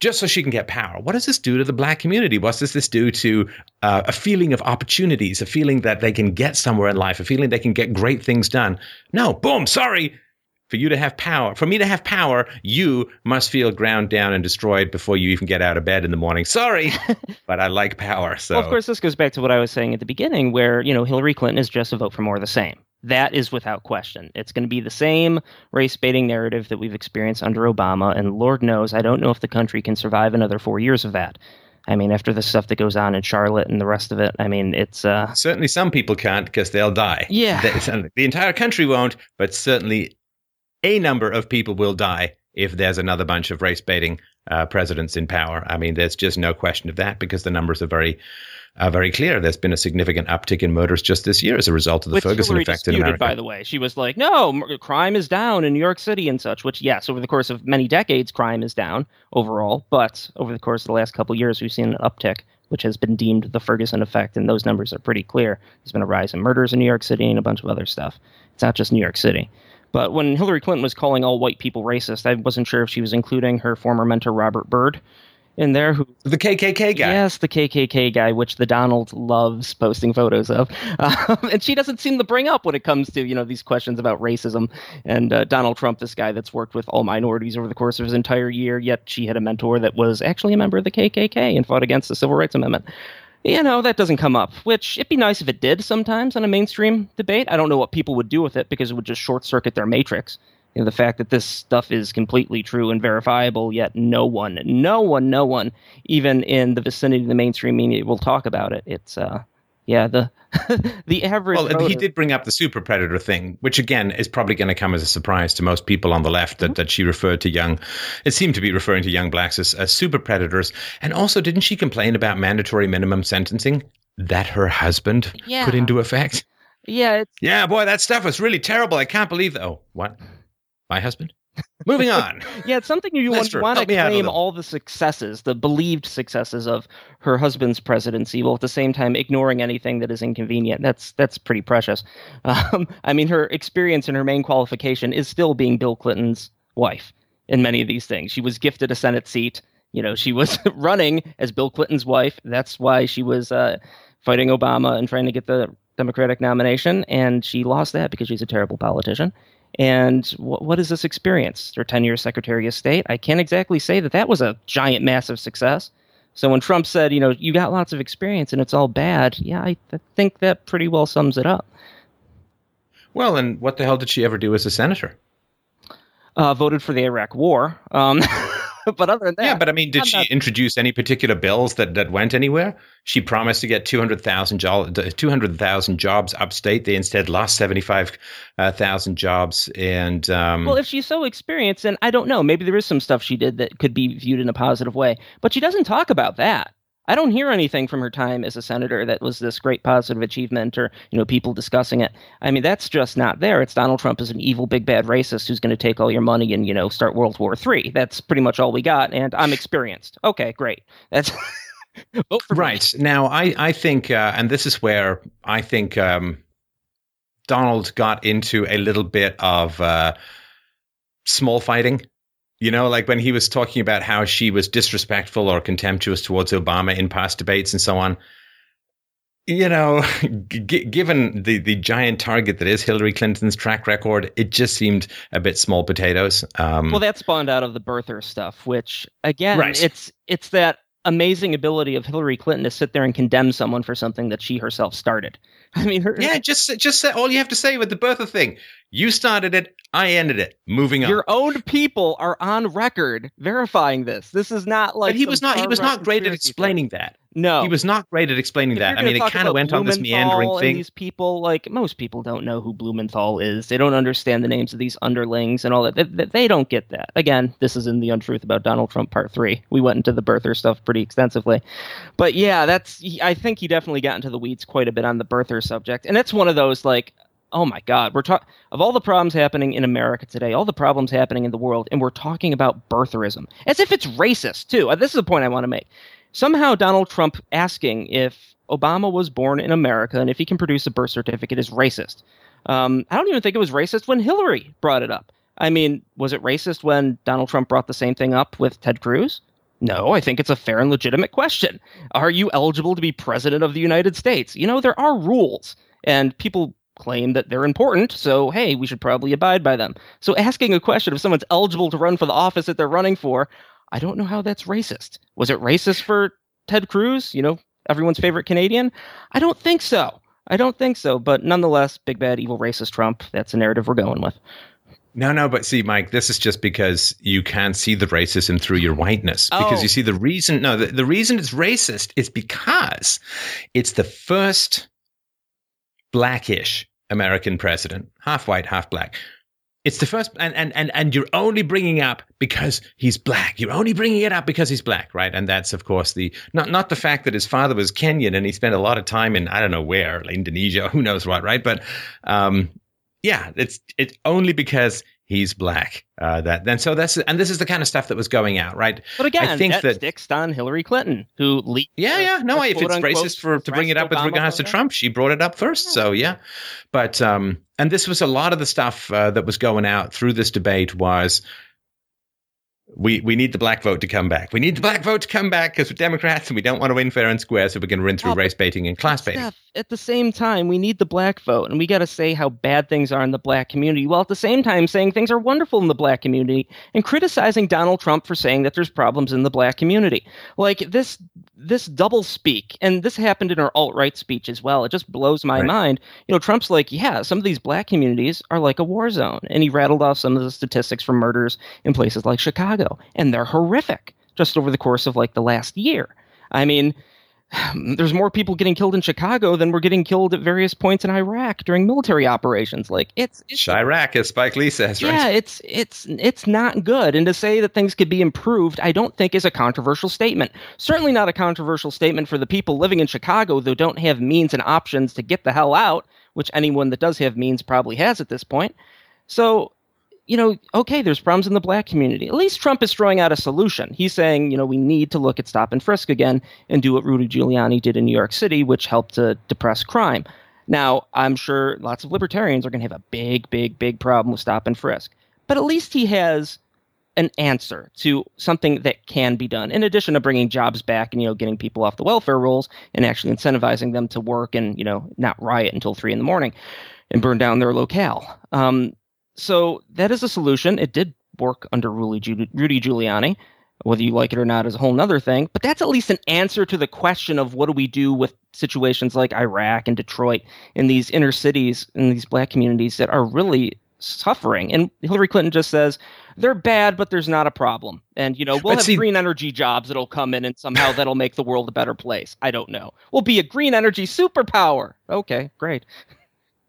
Speaker 1: just so she can get power. What does this do to the black community? What does this do to uh, a feeling of opportunities, a feeling that they can get somewhere in life, a feeling they can get great things done? No, boom, sorry, for you to have power, for me to have power, you must feel ground down and destroyed before you even get out of bed in the morning. Sorry, but I like power. So,
Speaker 2: well, of course, this goes back to what I was saying at the beginning, where you know Hillary Clinton is just a vote for more of the same. That is without question. It's going to be the same race baiting narrative that we've experienced under Obama, and Lord knows, I don't know if the country can survive another four years of that. I mean, after the stuff that goes on in Charlotte and the rest of it, I mean, it's uh,
Speaker 1: certainly some people can't because they'll die.
Speaker 2: Yeah,
Speaker 1: the, the entire country won't, but certainly a number of people will die if there's another bunch of race baiting uh, presidents in power. I mean, there's just no question of that because the numbers are very uh, very clear. There's been a significant uptick in murders just this year as a result of the
Speaker 2: which
Speaker 1: Ferguson
Speaker 2: Hillary
Speaker 1: effect
Speaker 2: disputed,
Speaker 1: in America.
Speaker 2: By the way, she was like, "No, m- crime is down in New York City and such." Which, yes, over the course of many decades, crime is down overall. But over the course of the last couple of years, we've seen an uptick, which has been deemed the Ferguson effect, and those numbers are pretty clear. There's been a rise in murders in New York City and a bunch of other stuff. It's not just New York City. But when Hillary Clinton was calling all white people racist, I wasn't sure if she was including her former mentor Robert Byrd in there, who
Speaker 1: the KKK guy.
Speaker 2: Yes, the KKK guy, which the Donald loves posting photos of, um, and she doesn't seem to bring up when it comes to you know these questions about racism. And uh, Donald Trump, this guy that's worked with all minorities over the course of his entire year, yet she had a mentor that was actually a member of the KKK and fought against the Civil Rights Amendment. You know that doesn't come up, which it'd be nice if it did sometimes on a mainstream debate. I don't know what people would do with it because it would just short circuit their matrix you know, the fact that this stuff is completely true and verifiable, yet no one, no one, no one, even in the vicinity of the mainstream media, will talk about it. It's, uh, yeah, the the average.
Speaker 1: Well,
Speaker 2: voter,
Speaker 1: he did bring up the super predator thing, which again is probably going to come as a surprise to most people on the left that,
Speaker 2: Mm-hmm.
Speaker 1: that she referred to young. It seemed to be referring to young blacks as, as super predators. And also, didn't she complain about mandatory minimum sentencing that her husband
Speaker 2: Yeah.
Speaker 1: put into effect?
Speaker 2: Yeah, it's,
Speaker 1: Yeah, boy, that stuff was really terrible. I can't believe that. Oh, what? My husband? Moving on.
Speaker 2: yeah, it's something you want, want to
Speaker 1: help me out a
Speaker 2: claim all the successes, the believed successes of her husband's presidency, while at the same time ignoring anything that is inconvenient. That's that's pretty precious. Um, I mean, her experience and her main qualification is still being Bill Clinton's wife in many of these things. She was gifted a Senate seat. You know, she was running as Bill Clinton's wife. That's why she was uh, fighting Obama and trying to get the Democratic nomination, and she lost that because she's a terrible politician. And wh- what is this experience? Her 10 years Secretary of State? I can't exactly say that that was a giant, massive success. So when Trump said, you know, you got lots of experience and it's all bad, yeah, I th- think that pretty well sums it up.
Speaker 1: Well, and what the hell did she ever do as a senator?
Speaker 2: Uh, voted for the Iraq War. Um, but other than that,
Speaker 1: Yeah, but I mean, did
Speaker 2: I'm
Speaker 1: she
Speaker 2: not-
Speaker 1: introduce any particular bills that, that went anywhere? She promised to get 200,000 jo- 200,000 jobs upstate. They instead lost 75,000 jobs. And um,
Speaker 2: Well, if she's so experienced, and I don't know, maybe there is some stuff she did that could be viewed in a positive way, but she doesn't talk about that. I don't hear anything from her time as a senator that was this great positive achievement or, you know, people discussing it. I mean, that's just not there. It's Donald Trump is an evil, big, bad racist who's going to take all your money and, you know, start World War III. That's pretty much all we got, and I'm experienced. Okay, great. That's for me.
Speaker 1: Right. Now, I, I think, uh, and this is where I think um, Donald got into a little bit of uh, small fighting. You know, like when he was talking about how she was disrespectful or contemptuous towards Obama in past debates and so on. You know, g- given the, the giant target that is Hillary Clinton's track record, it just seemed a bit small potatoes. Um,
Speaker 2: Well, that spawned out of the birther stuff, which again,
Speaker 1: Right.
Speaker 2: it's it's that amazing ability of Hillary Clinton to sit there and condemn someone for something that she herself started. I mean, her,
Speaker 1: yeah, just just say all you have to say with the birther thing. You started it, I ended it. Moving on.
Speaker 2: your own people are on record verifying this. This is not like
Speaker 1: but he was not he was not great at explaining that.
Speaker 2: No,
Speaker 1: He was not great at explaining
Speaker 2: If
Speaker 1: that. I mean, it kind of went on this meandering
Speaker 2: and
Speaker 1: thing.
Speaker 2: These people, like most people, don't know who Blumenthal is. They don't understand the names of these underlings and all that. They, they- they don't get that. Again, this is in the untruth about Donald Trump part three. We went into the birther stuff pretty extensively, but yeah, that's. I think he definitely got into the weeds quite a bit on the birther subject, and it's one of those like. Oh my God! We're talking of all the problems happening in America today, all the problems happening in the world, and we're talking about birtherism as if it's racist too. Uh, This is the point I want to make somehow Donald Trump asking if Obama was born in America and if he can produce a birth certificate is racist. Um, I don't even think it was racist when Hillary brought it up. I mean, was it racist when Donald Trump brought the same thing up with Ted Cruz? No, I think it's a fair and legitimate question. Are you eligible to be president of the United States? You know, there are rules, and people claim that they're important, so hey, we should probably abide by them. So asking a question if someone's eligible to run for the office that they're running for, I don't know how that's racist. Was it racist for Ted Cruz, you know, everyone's favorite Canadian? I don't think so. I don't think so, but nonetheless, big bad evil racist Trump, that's the narrative we're going with.
Speaker 1: No, no, but see, Mike, this is just because you can't see the racism through your whiteness. Oh. Because
Speaker 2: Oh.
Speaker 1: you see, the reason, no, the, the reason it's racist is because it's the first blackish American president, half white, half black, It's the first, and, and, and, and you're only bringing up because he's black. You're only bringing it up because he's black, right? And that's, of course, the not not the fact that his father was Kenyan and he spent a lot of time in I don't know where, like Indonesia, who knows what, right? But um, yeah, it's it's only because he's black. Uh, that then so that's and this is the kind of stuff that was going out, right?
Speaker 2: But again, I think that, that sticks on Hillary Clinton, who leaked.
Speaker 1: Yeah, yeah, no, if it's racist for to bring it up with regards to Trump, she brought it up first. Yeah. So yeah, but um, and this was a lot of the stuff uh, that was going out through this debate was we we need the black vote to come back. We need the black vote to come back because we're Democrats and we don't want to win fair and square, so we're going to run through race baiting and class baiting. Steph,
Speaker 2: at the same time, we need the black vote, and we got to say how bad things are in the black community, while at the same time saying things are wonderful in the black community and criticizing Donald Trump for saying that there's problems in the black community. Like this this double speak, and this happened in our alt right speech as well. It just blows my right. mind. You know, Trump's like, yeah, some of these black communities are like a war zone, and he rattled off some of the statistics for murders in places like Chicago, and they're horrific just over the course of like the last year. I mean, there's more people getting killed in Chicago than were getting killed at various points in Iraq during military operations. Like it's, it's
Speaker 1: Chiraq, as Spike Lee says,
Speaker 2: right? Yeah, it's it's it's not good. And to say that things could be improved, I don't think is a controversial statement. Certainly not a controversial statement for the people living in Chicago who don't have means and options to get the hell out, which anyone that does have means probably has at this point. So you know, okay, there's problems in the black community. At least Trump is throwing out a solution. He's saying, you know, we need to look at stop and frisk again and do what Rudy Giuliani did in New York City, which helped to depress crime. Now, I'm sure lots of libertarians are going to have a big, big, big problem with stop and frisk. But at least he has an answer to something that can be done in addition to bringing jobs back and you know getting people off the welfare rolls and actually incentivizing them to work and you know not riot until three in the morning and burn down their locale um, so that is a solution. It did work under Rudy, Giuliani. Whether you like it or not is a whole other thing. But that's at least an answer to the question of what do we do with situations like Chiraq and Detroit in these inner cities in these black communities that are really suffering. And Hillary Clinton just says they're bad, but there's not a problem. And you know we'll but have see, green energy jobs that'll come in, and somehow that'll make the world a better place. I don't know. We'll be a green energy superpower. Okay, great.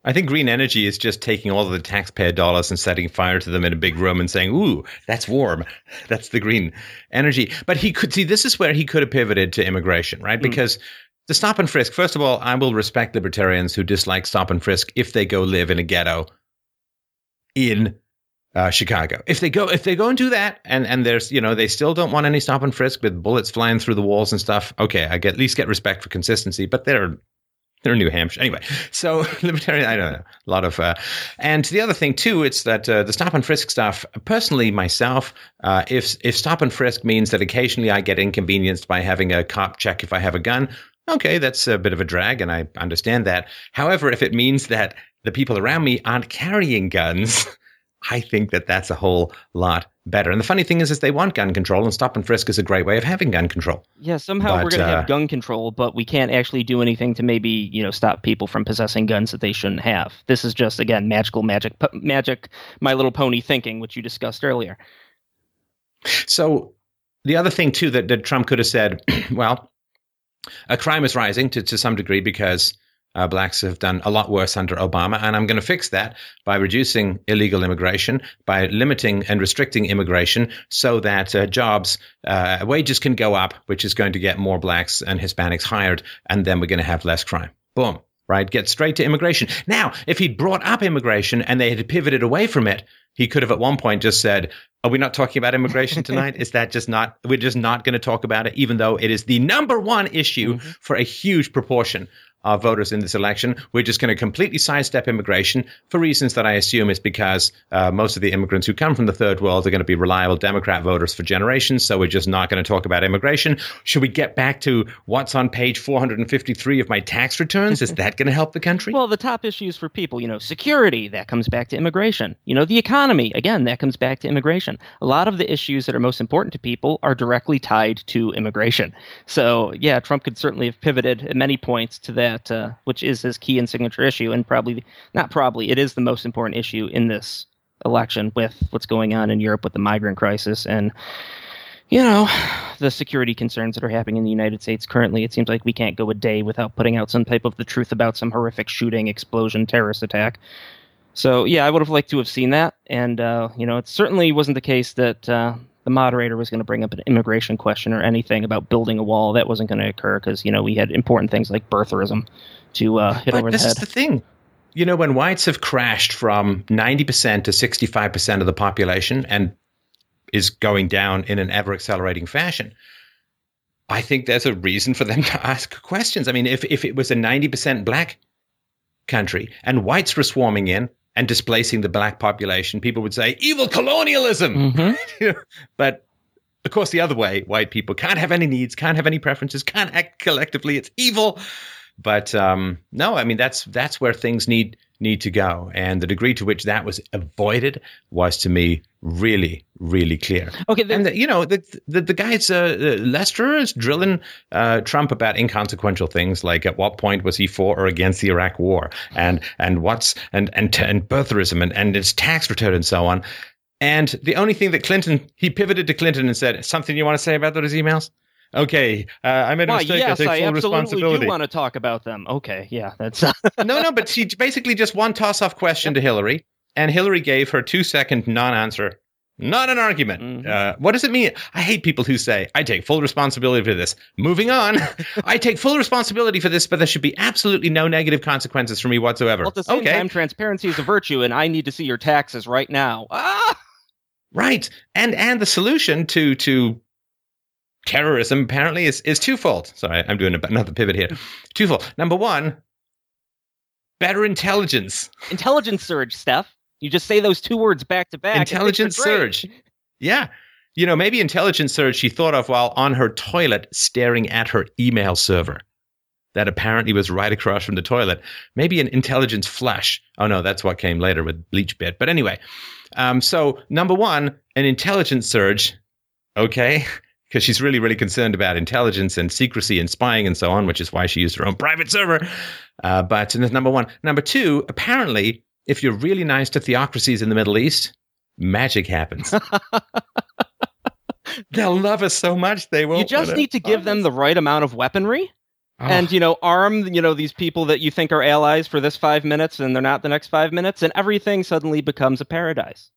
Speaker 1: I think green energy is just taking all of the taxpayer dollars and setting fire to them in a big room and saying, "Ooh, that's warm. That's the green energy." But he could see this is where he could have pivoted to immigration, right? Mm. Because the stop and frisk. First of all, I will respect libertarians who dislike stop and frisk if they go live in a ghetto in uh, Chicago. If they go, if they go and do that, and and there's, you know, they still don't want any stop and frisk with bullets flying through the walls and stuff. Okay, I get at least get respect for consistency, but they're they're New Hampshire. Anyway, so libertarian, I don't know, a lot of. Uh, and the other thing, too, it's that uh, the stop and frisk stuff, personally, myself, uh, if, if stop and frisk means that occasionally I get inconvenienced by having a cop check if I have a gun, okay, that's a bit of a drag, and I understand that. However, if it means that the people around me aren't carrying guns, I think that that's a whole lot better. And the funny thing is, is they want gun control, and stop and frisk is a great way of having gun control.
Speaker 2: Yeah, somehow but, we're going to uh, have gun control, but we can't actually do anything to maybe you know stop people from possessing guns that they shouldn't have. This is just again magical magic, magic, My Little Pony thinking, which you discussed earlier.
Speaker 1: So the other thing too that, that Trump could have said, well, a crime is rising to, to some degree because uh, blacks have done a lot worse under Obama, and I'm going to fix that by reducing illegal immigration, by limiting and restricting immigration, so that uh, jobs, uh, wages can go up, which is going to get more blacks and Hispanics hired, and then we're going to have less crime. Boom. Right? Get straight to immigration. Now, if he'd brought up immigration and they had pivoted away from it, he could have at one point just said, Are we not talking about immigration tonight? is that just not, we're just not going to talk about it, even though it is the number one issue mm-hmm. for a huge proportion our voters in this election. We're just going to completely sidestep immigration for reasons that I assume is because uh, most of the immigrants who come from the third world are going to be reliable Democrat voters for generations. So we're just not going to talk about immigration. Should we get back to what's on page 453 of my tax returns? Is that going to help the country?
Speaker 2: Well, the top issues for people, you know, security, that comes back to immigration. You know, the economy, again, that comes back to immigration. A lot of the issues that are most important to people are directly tied to immigration. So, yeah, Trump could certainly have pivoted at many points to that that, uh, which is his key and signature issue, and probably not probably it is the most important issue in this election with what's going on in Europe with the migrant crisis and you know the security concerns that are happening in the United States currently. It seems like we can't go a day without putting out some type of the truth about some horrific shooting, explosion, terrorist attack. So yeah, I would have liked to have seen that, and uh, you know, it certainly wasn't the case that uh, the moderator was going to bring up an immigration question or anything about building a wall. That wasn't going to occur because you know we had important things like birtherism to uh, hit
Speaker 1: but
Speaker 2: over the head.
Speaker 1: This is the thing. You know, when whites have crashed from 90% to 65% of the population and is going down in an ever accelerating fashion, I think there's a reason for them to ask questions. I mean, if, if it was a 90% black country and whites were swarming in and displacing the black population, people would say, evil colonialism.
Speaker 2: Mhm.
Speaker 1: but of course, the other way, white people can't have any needs, can't have any preferences, can't act collectively. It's evil. But um, no, I mean that's that's where things need need to go, and the degree to which that was avoided was to me really really clear.
Speaker 2: Okay, then,
Speaker 1: And the, you know the the, the guys uh, uh, Lester is drilling uh, Trump about inconsequential things like at what point was he for or against the Iraq War, and and what's and and and birtherism and and its tax return and so on. And the only thing that Clinton he pivoted to Clinton and said something you want to say about those emails. Okay, uh, I made a
Speaker 2: why,
Speaker 1: mistake.
Speaker 2: yes,
Speaker 1: I take
Speaker 2: I
Speaker 1: full
Speaker 2: absolutely
Speaker 1: responsibility.
Speaker 2: do want to talk about them. Okay, yeah, that's
Speaker 1: no, no, but she basically just one toss off question to Hillary, and Hillary gave her two second non answer. Not an argument.
Speaker 2: Mhm.
Speaker 1: Uh, what does it mean? I hate people who say, I take full responsibility for this. Moving on. I take full responsibility for this, but there should be absolutely no negative consequences for me whatsoever.
Speaker 2: well, at the same
Speaker 1: okay.
Speaker 2: time, transparency is a virtue, and I need to see your taxes right now. Ah!
Speaker 1: Right. And and the solution to to terrorism apparently is is twofold. Sorry, I'm doing another pivot here. Twofold. Number one, better intelligence.
Speaker 2: Intelligence surge, Steph. You just say those two words back to back. and things are
Speaker 1: intelligence surge. Yeah. You know, maybe intelligence surge she thought of while on her toilet staring at her email server that apparently was right across from the toilet. Maybe an intelligence flash. Oh no, that's what came later with BleachBit. But anyway, um, so number one, an intelligence surge. Okay. Because she's really, really concerned about intelligence and secrecy and spying and so on, which is why she used her own private server. Uh, but that's number one. Number two, apparently, if you're really nice to theocracies in the Middle East, magic happens. They'll love us so much they won't.
Speaker 2: You just need to give them the right amount of weaponry.
Speaker 1: Oh,
Speaker 2: and you know arm you know these people that you think are allies for this five minutes and they're not the next five minutes and everything suddenly becomes a paradise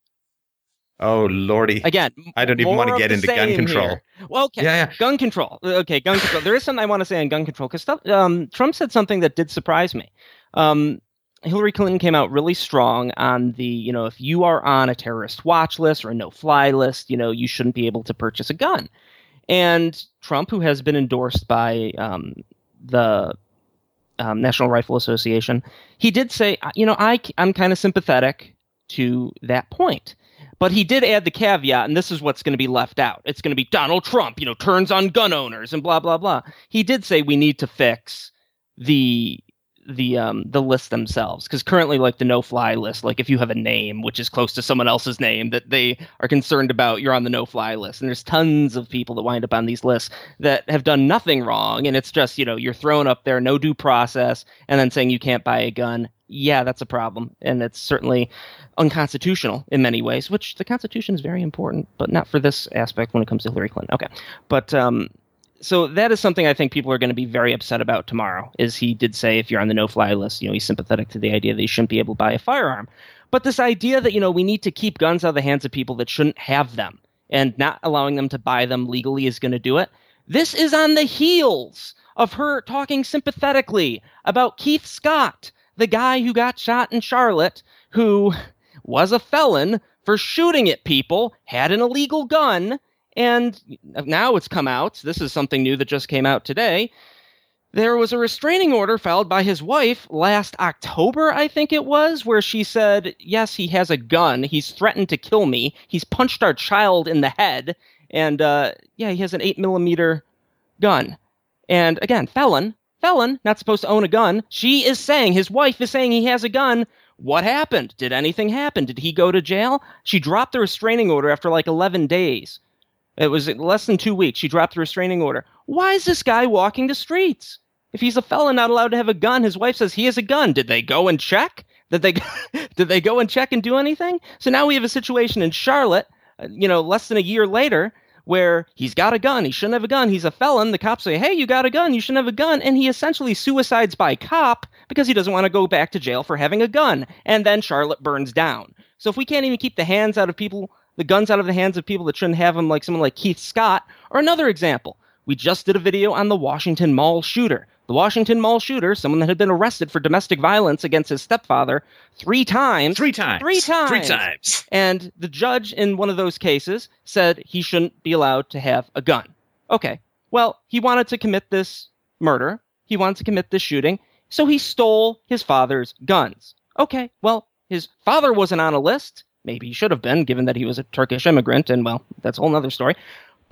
Speaker 1: oh lordy!
Speaker 2: again
Speaker 1: I don't even wanna get into gun control.
Speaker 2: here. well okay
Speaker 1: Yeah, yeah.
Speaker 2: gun control okay gun control there is something i want to say on gun control because um, trump said something that did surprise me um, hillary clinton came out really strong on the you know if you are on a terrorist watch list or a no fly list you know you shouldn't be able to purchase a gun and trump who has been endorsed by um, the um, National Rifle Association, he did say, uh, you know, I, I'm kind of sympathetic to that point. But he did add the caveat, and this is what's going to be left out. It's going to be Donald Trump, you know, turns on gun owners and blah blah blah. He did say we need to fix the the um the list themselves because currently like the no fly list like if you have a name which is close to someone else's name that they are concerned about you're on the no fly list and there's tons of people that wind up on these lists that have done nothing wrong and it's just you know you're thrown up there no due process and then saying you can't buy a gun yeah that's a problem and it's certainly unconstitutional in many ways which the constitution is very important but not for this aspect when it comes to hillary clinton okay but um so that is something I think people are going to be very upset about tomorrow. Is he did say if you're on the no-fly list, you know, he's sympathetic to the idea that you shouldn't be able to buy a firearm. But this idea that you know we need to keep guns out of the hands of people that shouldn't have them and not allowing them to buy them legally is going to do it. This is on the heels of her talking sympathetically about Keith Scott, the guy who got shot in Charlotte, who was a felon for shooting at people, had an illegal gun, and now it's come out. This is something new that just came out today. There was a restraining order filed by his wife last October, I think it was, where she said, Yes, he has a gun. He's threatened to kill me. He's punched our child in the head. And uh, yeah, he has an 8 millimeter gun. And again, felon, felon, not supposed to own a gun. She is saying, his wife is saying he has a gun. What happened? Did anything happen? Did he go to jail? She dropped the restraining order after like 11 days. It was less than two weeks. She dropped the restraining order. Why is this guy walking the streets? If he's a felon not allowed to have a gun, his wife says he has a gun. Did they go and check? Did they did they go and check and do anything? So now we have a situation in Charlotte, uh, you know, less than a year later, where he's got a gun. He shouldn't have a gun. He's a felon. The cops say, hey, you got a gun. You shouldn't have a gun. And he essentially suicides by cop because he doesn't want to go back to jail for having a gun. And then Charlotte burns down. So if we can't even keep the hands out of people, the guns out of the hands of people that shouldn't have them, like someone like Keith Scott, or another example, we just did a video on the Washington Mall shooter. The Washington Mall shooter, someone that had been arrested for domestic violence against his stepfather three times.
Speaker 1: Three times.
Speaker 2: Three times.
Speaker 1: Three times.
Speaker 2: And the judge in one of those cases said he shouldn't be allowed to have a gun. Okay. Well, he wanted to commit this murder. He wanted to commit this shooting. So he stole his father's guns. Okay. Well, his father wasn't on a list. Maybe he should have been, given that he was a Turkish immigrant, and well, that's a whole other story.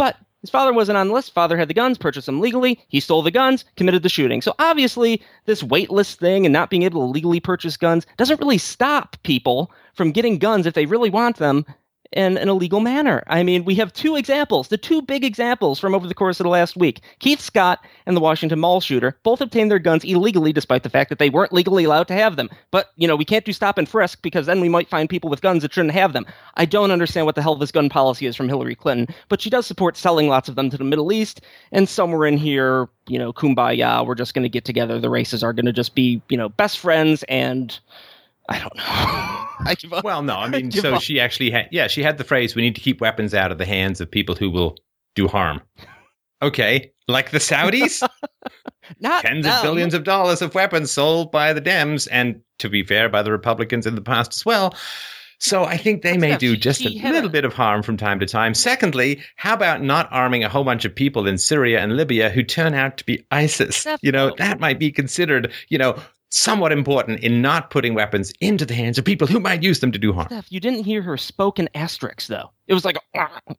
Speaker 2: But his father wasn't on the list. Father had the guns, purchased them legally. He stole the guns, committed the shooting. So obviously, this waitlist thing and not being able to legally purchase guns doesn't really stop people from getting guns if they really want them in an illegal manner. I mean, we have two examples, the two big examples from over the course of the last week. Keith Scott and the Washington Mall shooter both obtained their guns illegally despite the fact that they weren't legally allowed to have them. But, you know, we can't do stop and frisk because then we might find people with guns that shouldn't have them. I don't understand what the hell this gun policy is from Hillary Clinton, but she does support selling lots of them to the Middle East and somewhere in here, you know, kumbaya, we're just going to get together. The races are going to just be, you know, best friends and I don't know. I
Speaker 1: give up. Well, no, I mean, I so up. she actually had, yeah, she had the phrase, we need to keep weapons out of the hands of people who will do harm. Okay, like the Saudis?
Speaker 2: Not
Speaker 1: Tens
Speaker 2: them.
Speaker 1: of billions of dollars of weapons sold by the Dems, and to be fair, by the Republicans in the past as well. So I think they may do just a little a... bit of harm from time to time. Secondly, how about not arming a whole bunch of people in Syria and Libya who turn out to be ISIS? You know, that might be considered, you know, somewhat important in not putting weapons into the hands of people who might use them to do harm.
Speaker 2: Steph, you didn't hear her spoken asterisk though. It was like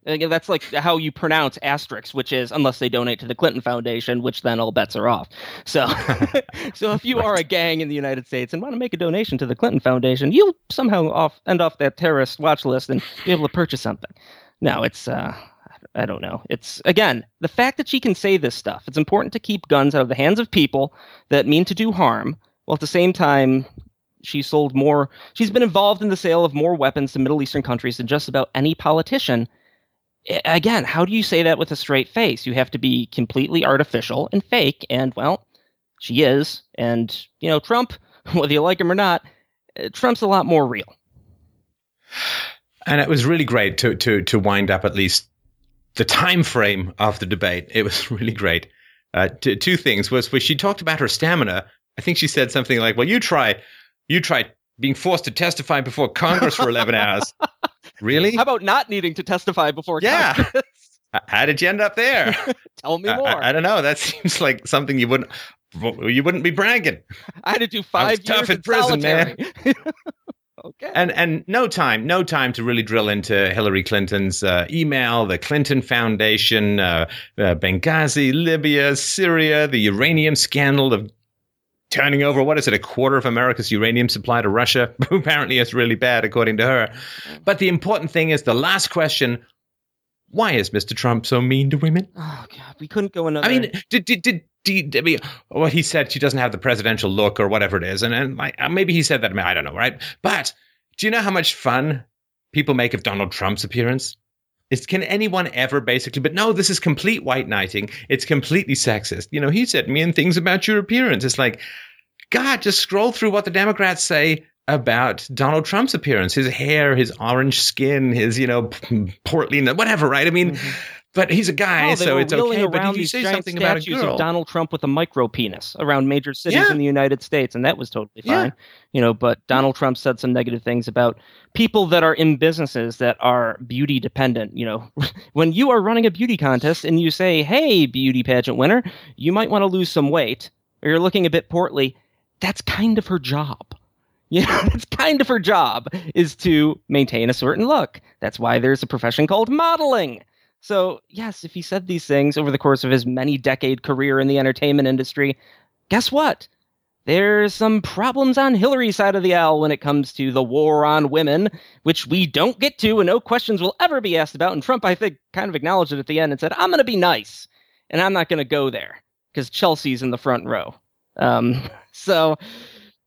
Speaker 2: that's like how you pronounce asterisk, which is unless they donate to the Clinton Foundation, which then all bets are off. So, so if you right. are a gang in the United States and want to make a donation to the Clinton Foundation, you'll somehow off end off that terrorist watch list and be able to purchase something. No, it's uh, I don't know. It's again the fact that she can say this stuff. It's important to keep guns out of the hands of people that mean to do harm while at the same time, she sold more. She's been involved in the sale of more weapons to Middle Eastern countries than just about any politician. Again, how do you say that with a straight face? You have to be completely artificial and fake, and well, she is. And you know, Trump, whether you like him or not, uh, Trump's a lot more real.
Speaker 1: And it was really great to to to wind up at least the time frame of the debate. It was really great. Uh, t- two things was she talked about her stamina I think she said something like, "Well, you try, you try being forced to testify before Congress for 11 hours." really?
Speaker 2: How about not needing to testify before
Speaker 1: yeah.
Speaker 2: Congress?
Speaker 1: How did you end up there?
Speaker 2: Tell me more.
Speaker 1: I, I, don't know. That seems like something you wouldn't you wouldn't be bragging.
Speaker 2: I had to do five years tough in prison, solitary. man. okay.
Speaker 1: And and no time, no time to really drill into Hillary Clinton's uh, email, the Clinton Foundation, uh, uh, Benghazi, Libya, Syria, the uranium scandal of turning over what is it a quarter of america's uranium supply to russia apparently it's really bad according to her but the important thing is the last question why is mr trump so mean to women
Speaker 2: oh god we couldn't go another
Speaker 1: i mean did did did, did I mean, well, he said she doesn't have the presidential look or whatever it is, and and like, uh, maybe he said that. I, mean, I don't know, right? But do you know how much fun people make of Donald Trump's appearance? Is can anyone ever basically? But no, this is complete white knighting. It's completely sexist. You know, he said mean things about your appearance. It's like, God, just scroll through what the Democrats say about Donald Trump's appearance, his hair, his orange skin, his you know portly, whatever. Right? I mean. Mm-hmm. But he's a guy,
Speaker 2: oh,
Speaker 1: so it's okay.
Speaker 2: But
Speaker 1: did you say something about a girl?
Speaker 2: of Donald Trump with a micro penis around major cities yeah. in the United States, and that was totally fine. Yeah. You know, but Donald Trump said some negative things about people that are in businesses that are beauty dependent. You know, when you are running a beauty contest and you say, "Hey, beauty pageant winner, you might want to lose some weight," or you're looking a bit portly, that's kind of her job. You know, that's kind of her job is to maintain a certain look. That's why there's a profession called modeling. So, yes, if he said these things over the course of his many decade career in the entertainment industry, guess what? There's some problems on Hillary's side of the aisle when it comes to the war on women, which we don't get to and no questions will ever be asked about. And Trump, I think, kind of acknowledged it at the end and said, I'm going to be nice and I'm not going to go there because Chelsea's in the front row. Um, so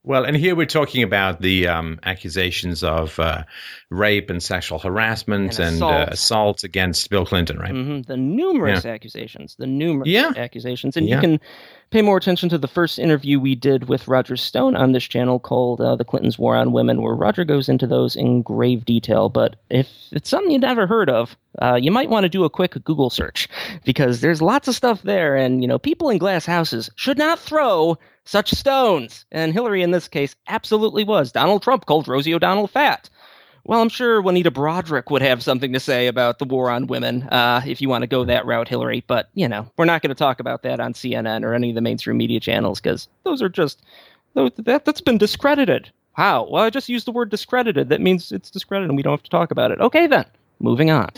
Speaker 1: Well, and here we're talking about the um, accusations of uh, rape and sexual harassment and, and assault. Uh, assault. against Bill Clinton, right?
Speaker 2: Mm-hmm. The numerous yeah. accusations, the numerous
Speaker 1: yeah.
Speaker 2: accusations, and yeah. you can pay more attention to the first interview we did with Roger Stone on this channel called uh, "The Clintons' War on Women," where Roger goes into those in grave detail. But if it's something you've never heard of, uh, you might want to do a quick Google search because there's lots of stuff there, and you know, people in glass houses should not throw such stones. And Hillary, in this case, absolutely was. Donald Trump called Rosie O'Donnell fat. Well, I'm sure Juanita Broaddrick would have something to say about the war on women uh, if you want to go that route, Hillary. But, you know, we're not going to talk about that on CNN or any of the mainstream media channels because those are just, that, that's been discredited. How? Well, I just used the word discredited. That means it's discredited and we don't have to talk about it. Okay, then. Moving on.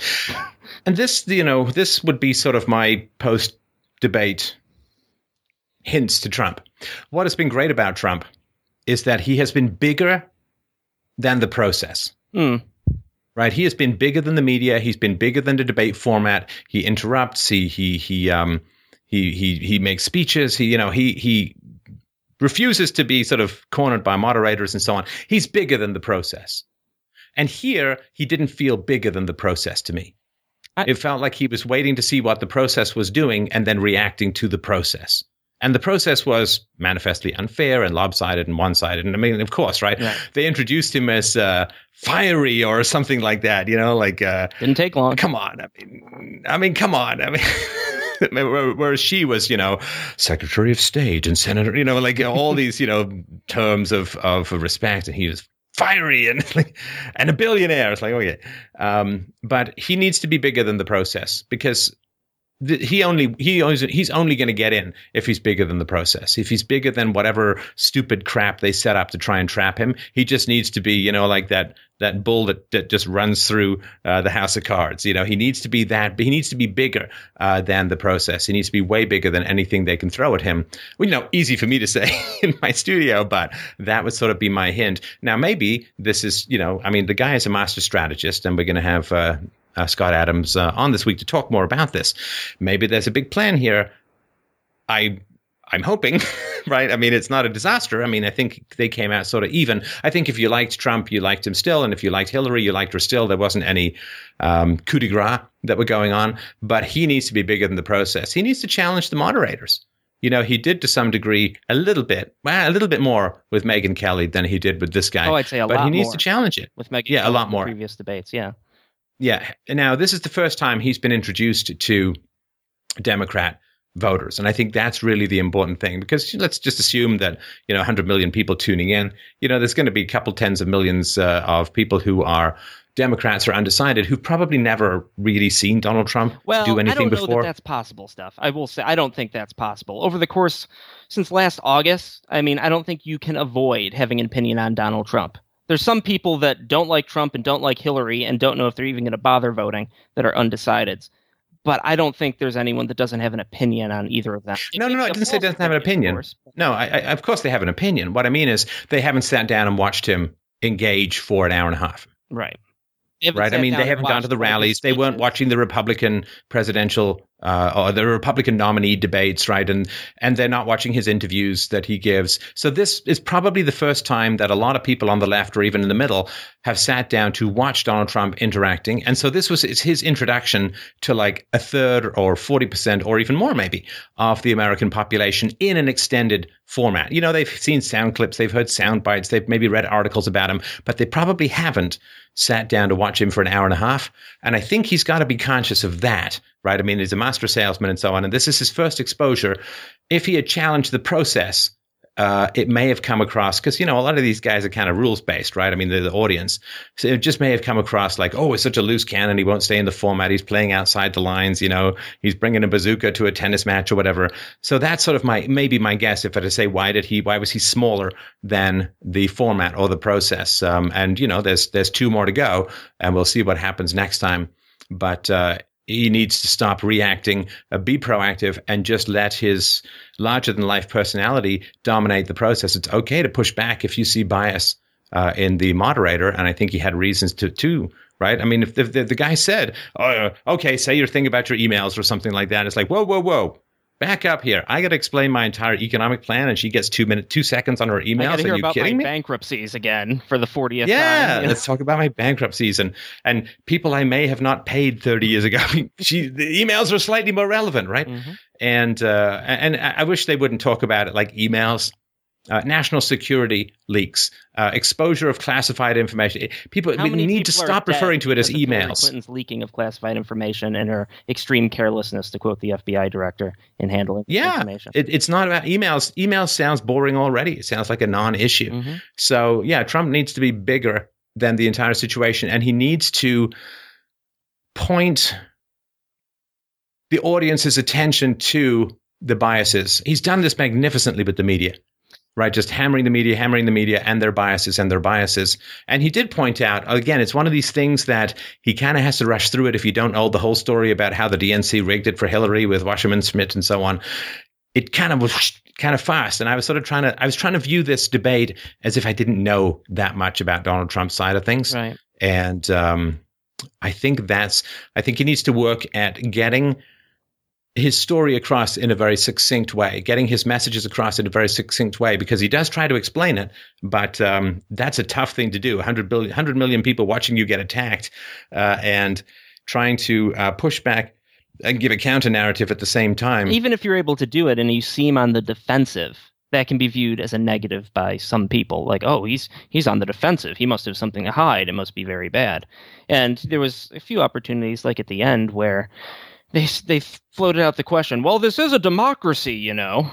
Speaker 1: And this, you know, this would be sort of my post debate hints to Trump. What has been great about Trump is that he has been bigger than the process.
Speaker 2: Mm.
Speaker 1: Right, he has been bigger than the media. He's been bigger than the debate format. He interrupts. He he he um he he he makes speeches. He you know he he refuses to be sort of cornered by moderators and so on. He's bigger than the process. And here he didn't feel bigger than the process to me. I, it felt like he was waiting to see what the process was doing and then reacting to the process. And the process was manifestly unfair and lopsided and one sided. And I mean, of course, right? right. They introduced him as uh, fiery or something like that, you know, like. Uh,
Speaker 2: Didn't take long.
Speaker 1: Come on. I mean, I mean, come on. I mean. Whereas she was, you know, Secretary of State and Senator, you know, like all these, you know, terms of of respect, and he was fiery and like, and a billionaire. It's like okay, um, but he needs to be bigger than the process because he only he always, he's only going to get in if he's bigger than the process. If he's bigger than whatever stupid crap they set up to try and trap him, he just needs to be you know like that that bull that, that just runs through uh, the house of cards. You know he needs to be that he needs to be bigger uh, than the process. He needs to be way bigger than anything they can throw at him. Well, you know, easy for me to say in my studio, but that would sort of be my hint. Now maybe this is you know I mean the guy is a master strategist, and we're going to have. Uh, uh, Scott Adams uh, on this week to talk more about this. Maybe there's a big plan here. I I'm hoping, right? I mean, it's not a disaster. I mean, I think they came out sort of even. I think if you liked Trump, you liked him still, and if you liked Hillary, you liked her still. There wasn't any um, coup de grace that were going on, but he needs to be bigger than the process. He needs to challenge the moderators. You know, he did to some degree a little bit, well, a little bit more with Megyn Kelly than he did with this guy.
Speaker 2: Oh, I'd say a
Speaker 1: but
Speaker 2: lot.
Speaker 1: But he needs
Speaker 2: more
Speaker 1: to challenge it
Speaker 2: with Megyn.
Speaker 1: Yeah,
Speaker 2: Kelly
Speaker 1: a lot more.
Speaker 2: Previous debates, yeah.
Speaker 1: Yeah. Now, this is the first time he's been introduced to Democrat voters. And I think that's really the important thing because let's just assume that, you know, 100 million people tuning in, you know, there's going to be a couple tens of millions uh, of people who are Democrats or undecided who've probably never really seen Donald Trump
Speaker 2: well,
Speaker 1: do anything
Speaker 2: I don't
Speaker 1: before.
Speaker 2: Know that that's possible stuff. I will say I don't think that's possible. Over the course since last August, I mean, I don't think you can avoid having an opinion on Donald Trump there's some people that don't like Trump and don't like Hillary and don't know if they're even going to bother voting that are undecideds. But I don't think there's anyone that doesn't have an opinion on either of them.
Speaker 1: No, no, no. I didn't say doesn't have an opinion. Course, no, I, I, of course they have an opinion. What I mean is they haven't sat down and watched him engage for an hour and a half.
Speaker 2: Right
Speaker 1: right? I mean, they haven't gone to the rallies. They weren't watching the Republican presidential uh, or the Republican nominee debates, right? And and they're not watching his interviews that he gives. So this is probably the first time that a lot of people on the left or even in the middle have sat down to watch Donald Trump interacting. And so this was it's his introduction to like a third or forty percent or even more maybe of the American population in an extended format. You know, they've seen sound clips, they've heard sound bites, they've maybe read articles about him, but they probably haven't sat down to watch him for an hour and a half. And I think he's got to be conscious of that, right? I mean, he's a master salesman and so on. And this is his first exposure. If he had challenged the process, uh, it may have come across because you know a lot of these guys are kind of rules based, right? I mean, they're the audience, so it just may have come across like, oh, it's such a loose cannon. He won't stay in the format. He's playing outside the lines. You know, he's bringing a bazooka to a tennis match or whatever. So that's sort of my maybe my guess. If I to say why did he why was he smaller than the format or the process? Um, and you know, there's there's two more to go, and we'll see what happens next time. But uh, he needs to stop reacting, uh, be proactive, and just let his larger than life personality dominate the process. It's okay to push back if you see bias uh, in the moderator, and I think he had reasons to too. Right? I mean, if the, the, the guy said, oh, "Okay, say your thing about your emails or something like that," it's like, "Whoa, whoa, whoa." Back up here. I got to explain my entire economic plan, and she gets two minutes, two seconds on her
Speaker 2: I
Speaker 1: emails.
Speaker 2: got to hear
Speaker 1: Are you
Speaker 2: about my
Speaker 1: me?
Speaker 2: bankruptcies again for the 40th
Speaker 1: Yeah,
Speaker 2: time.
Speaker 1: let's talk about my bankruptcies and and people I may have not paid thirty years ago. she the emails are slightly more relevant, right?
Speaker 2: Mhm.
Speaker 1: And uh, and I I wish they wouldn't talk about it like emails. Uh, national security leaks, uh, exposure of classified information. It- people we need to
Speaker 2: people are
Speaker 1: stop referring to it as
Speaker 2: because of Hillary
Speaker 1: emails.
Speaker 2: Clinton's leaking of classified information and her extreme carelessness, to quote the FBI director, in handling
Speaker 1: Yeah,
Speaker 2: information.
Speaker 1: It, it's not about emails. Emails sounds boring already. It sounds like a non-issue.
Speaker 2: Mhm.
Speaker 1: So yeah, Trump needs to be bigger than the entire situation, and he needs to point the audience's attention to the biases. He's done this magnificently with the media, right? Just hammering the media, hammering the media, and their biases and their biases. And he did point out again, it's one of these things that he kind of has to rush through it if you don't know the whole story about how the DNC rigged it for Hillary with Wasserman Schultz and so on. It kind of was kind of fast, and I was sort of trying to I was trying to view this debate as if I didn't know that much about Donald Trump's side of things
Speaker 2: Right.
Speaker 1: and um, I think that's I think he needs to work at getting his story across in a very succinct way, getting his messages across in a very succinct way, because he does try to explain it, but um, that's a tough thing to do. 100 billion, 100 million people watching you get attacked, uh, and trying to uh, push back and give a counter narrative at the same time.
Speaker 2: Even if you're able to do it and you seem on the defensive, that can be viewed as a negative by some people. Like, oh, he's he's on the defensive. He must have something to hide. It must be very bad. And there was a few opportunities, like at the end, where they they floated out the question. Well, this is a democracy, you know,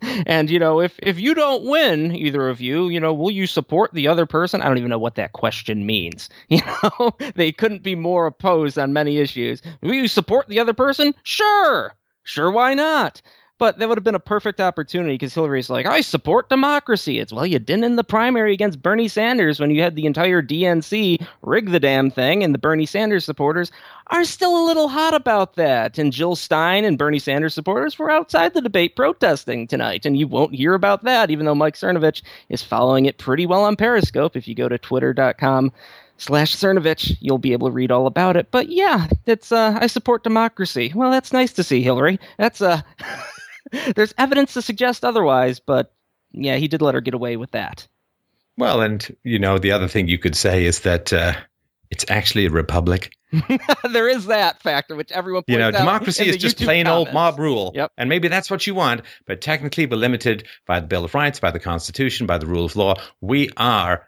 Speaker 2: and you know if if you don't win, either of you, you know, will you support the other person? I don't even know what that question means. You know, they couldn't be more opposed on many issues. Will you support the other person? Sure, sure, why not? But that would have been a perfect opportunity because Hillary's like, I support democracy. It's well, you didn't in the primary against Bernie Sanders when you had the entire DNC rig the damn thing, and the Bernie Sanders supporters are still a little hot about that. And Jill Stein and Bernie Sanders supporters were outside the debate protesting tonight, and you won't hear about that, even though Mike Cernovich is following it pretty well on Periscope. If you go to twitter.com slash Cernovich, you'll be able to read all about it. But yeah, it's uh, I support democracy. Well, that's nice to see, Hillary. That's uh there's evidence to suggest otherwise, but yeah, he did let her get away with that.
Speaker 1: well, and you know the other thing you could say is that uh, it's actually a republic.
Speaker 2: there is that factor, which everyone
Speaker 1: you know, democracy is just
Speaker 2: YouTube
Speaker 1: plain old mob rule.
Speaker 2: Yep.
Speaker 1: And maybe that's what you want, but technically we're limited by the Bill of Rights, by the Constitution, by the rule of law. We are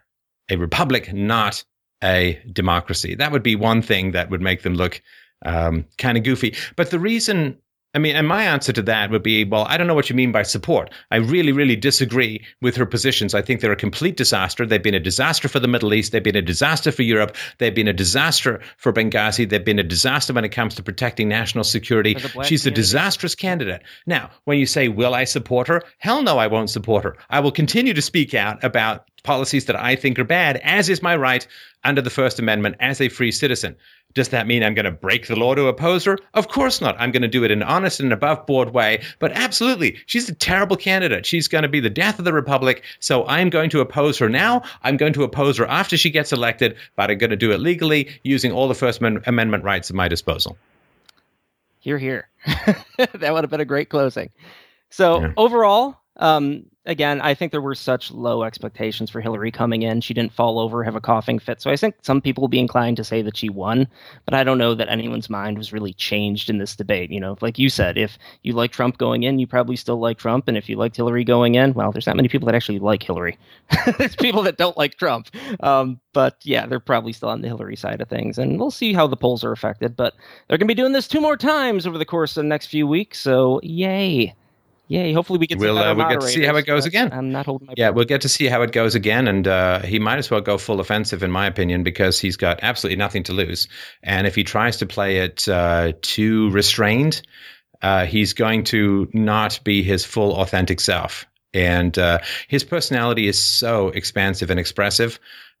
Speaker 1: a republic, not a democracy. That would be one thing that would make them look um, kind of goofy. But the reason, I mean, and my answer to that would be, well, I don't know what you mean by support. I really, really disagree with her positions. I think they're a complete disaster. They've been a disaster for the Middle East. They've been a disaster for Europe. They've been a disaster for Benghazi. They've been a disaster when it comes to protecting national security. She's a disastrous candidate. Now, when you say, will I support her? Hell no, I won't support her. I will continue to speak out about policies that I think are bad, as is my right under the First Amendment as a free citizen. Does that mean I'm going to break the law to oppose her? Of course not. I'm going to do it in an honest and above board way. But absolutely, she's a terrible candidate. She's going to be the death of the republic. So I'm going to oppose her now. I'm going to oppose her after she gets elected, but I'm going to do it legally using all the First Amendment rights at my disposal.
Speaker 2: Here, here. that would have been a great closing. So
Speaker 1: Yeah.
Speaker 2: overall, um, again, I think there were such low expectations for Hillary coming in. She didn't fall over, have a coughing fit. So I think some people will be inclined to say that she won, but I don't know that anyone's mind was really changed in this debate. You know, like you said, if you like Trump going in, you probably still like Trump, and if you liked Hillary going in, well, there's not many people that actually like Hillary. there's people that don't like Trump. Um, but yeah, they're probably still on the Hillary side of things, and we'll see how the polls are affected. But they're going to be doing this two more times over the course of the next few weeks. So yay, yay! Hopefully we get
Speaker 1: We'll, uh, we'll get to see how it goes again.
Speaker 2: I'm not holding my
Speaker 1: Yeah, we'll get to see how it goes again, and uh, he might as well go full offensive, in my opinion, because he's got absolutely nothing to lose. And if he tries to play it uh, too restrained, uh, he's going to not be his full authentic self. And uh, his personality is so expansive and expressive.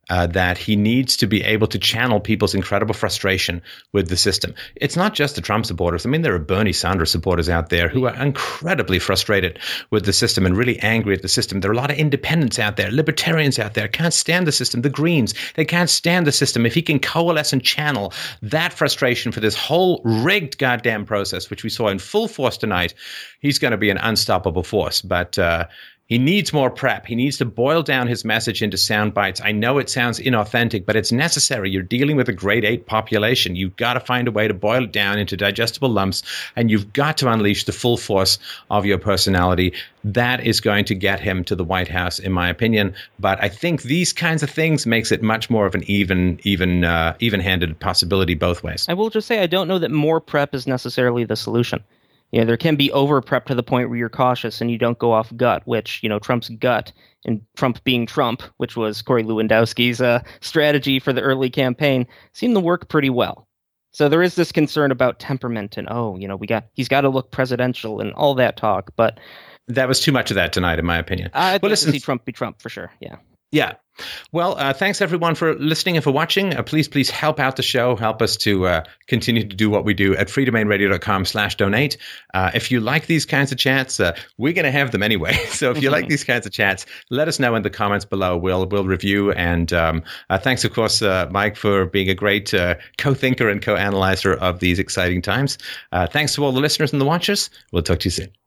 Speaker 1: Uh, that he needs to be able to channel people's incredible frustration with the system. It's not just the Trump supporters. I mean, there are Bernie Sanders supporters out there who are incredibly frustrated with the system and really angry at the system. There are a lot of independents out there, libertarians out there, can't stand the system. The Greens, they can't stand the system. If he can coalesce and channel that frustration for this whole rigged goddamn process, which we saw in full force tonight, he's going to be an unstoppable force. But, uh, he needs more prep. He needs to boil down his message into sound bites. I know it sounds inauthentic, but it's necessary. You're dealing with a grade eight population. You've got to find a way to boil it down into digestible lumps, and you've got to unleash the full force of your personality. That is going to get him to the White House, in my opinion. But I think these kinds of things makes it much more of an even, even, uh, even-handed possibility both ways.
Speaker 2: I will just say I don't know that more prep is necessarily the solution you know, there can be over prep to the point where you're cautious and you don't go off gut, which, you know, Trump's gut and Trump being Trump, which was Corey Lewandowski's uh, strategy for the early campaign, seemed to work pretty well. So there is this concern about temperament and, oh, you know, we got, he's got to look presidential and all that talk. But
Speaker 1: that was too much of that tonight, in my opinion.
Speaker 2: I'd well, listen, to see Trump be Trump for sure. Yeah.
Speaker 1: Yeah. Well, uh, thanks everyone for listening and for watching. Uh, please, please help out the show. Help us to uh, continue to do what we do at freedomainradio.com slash donate. Uh, if you like these kinds of chats, uh, we're going to have them anyway. So if you like these kinds of chats, let us know in the comments below. We'll, we'll review. And um, uh, thanks, of course, Mike, for being a great co-thinker and co-analyzer of these exciting times. thanks to all the listeners and the watchers. We'll talk to you soon.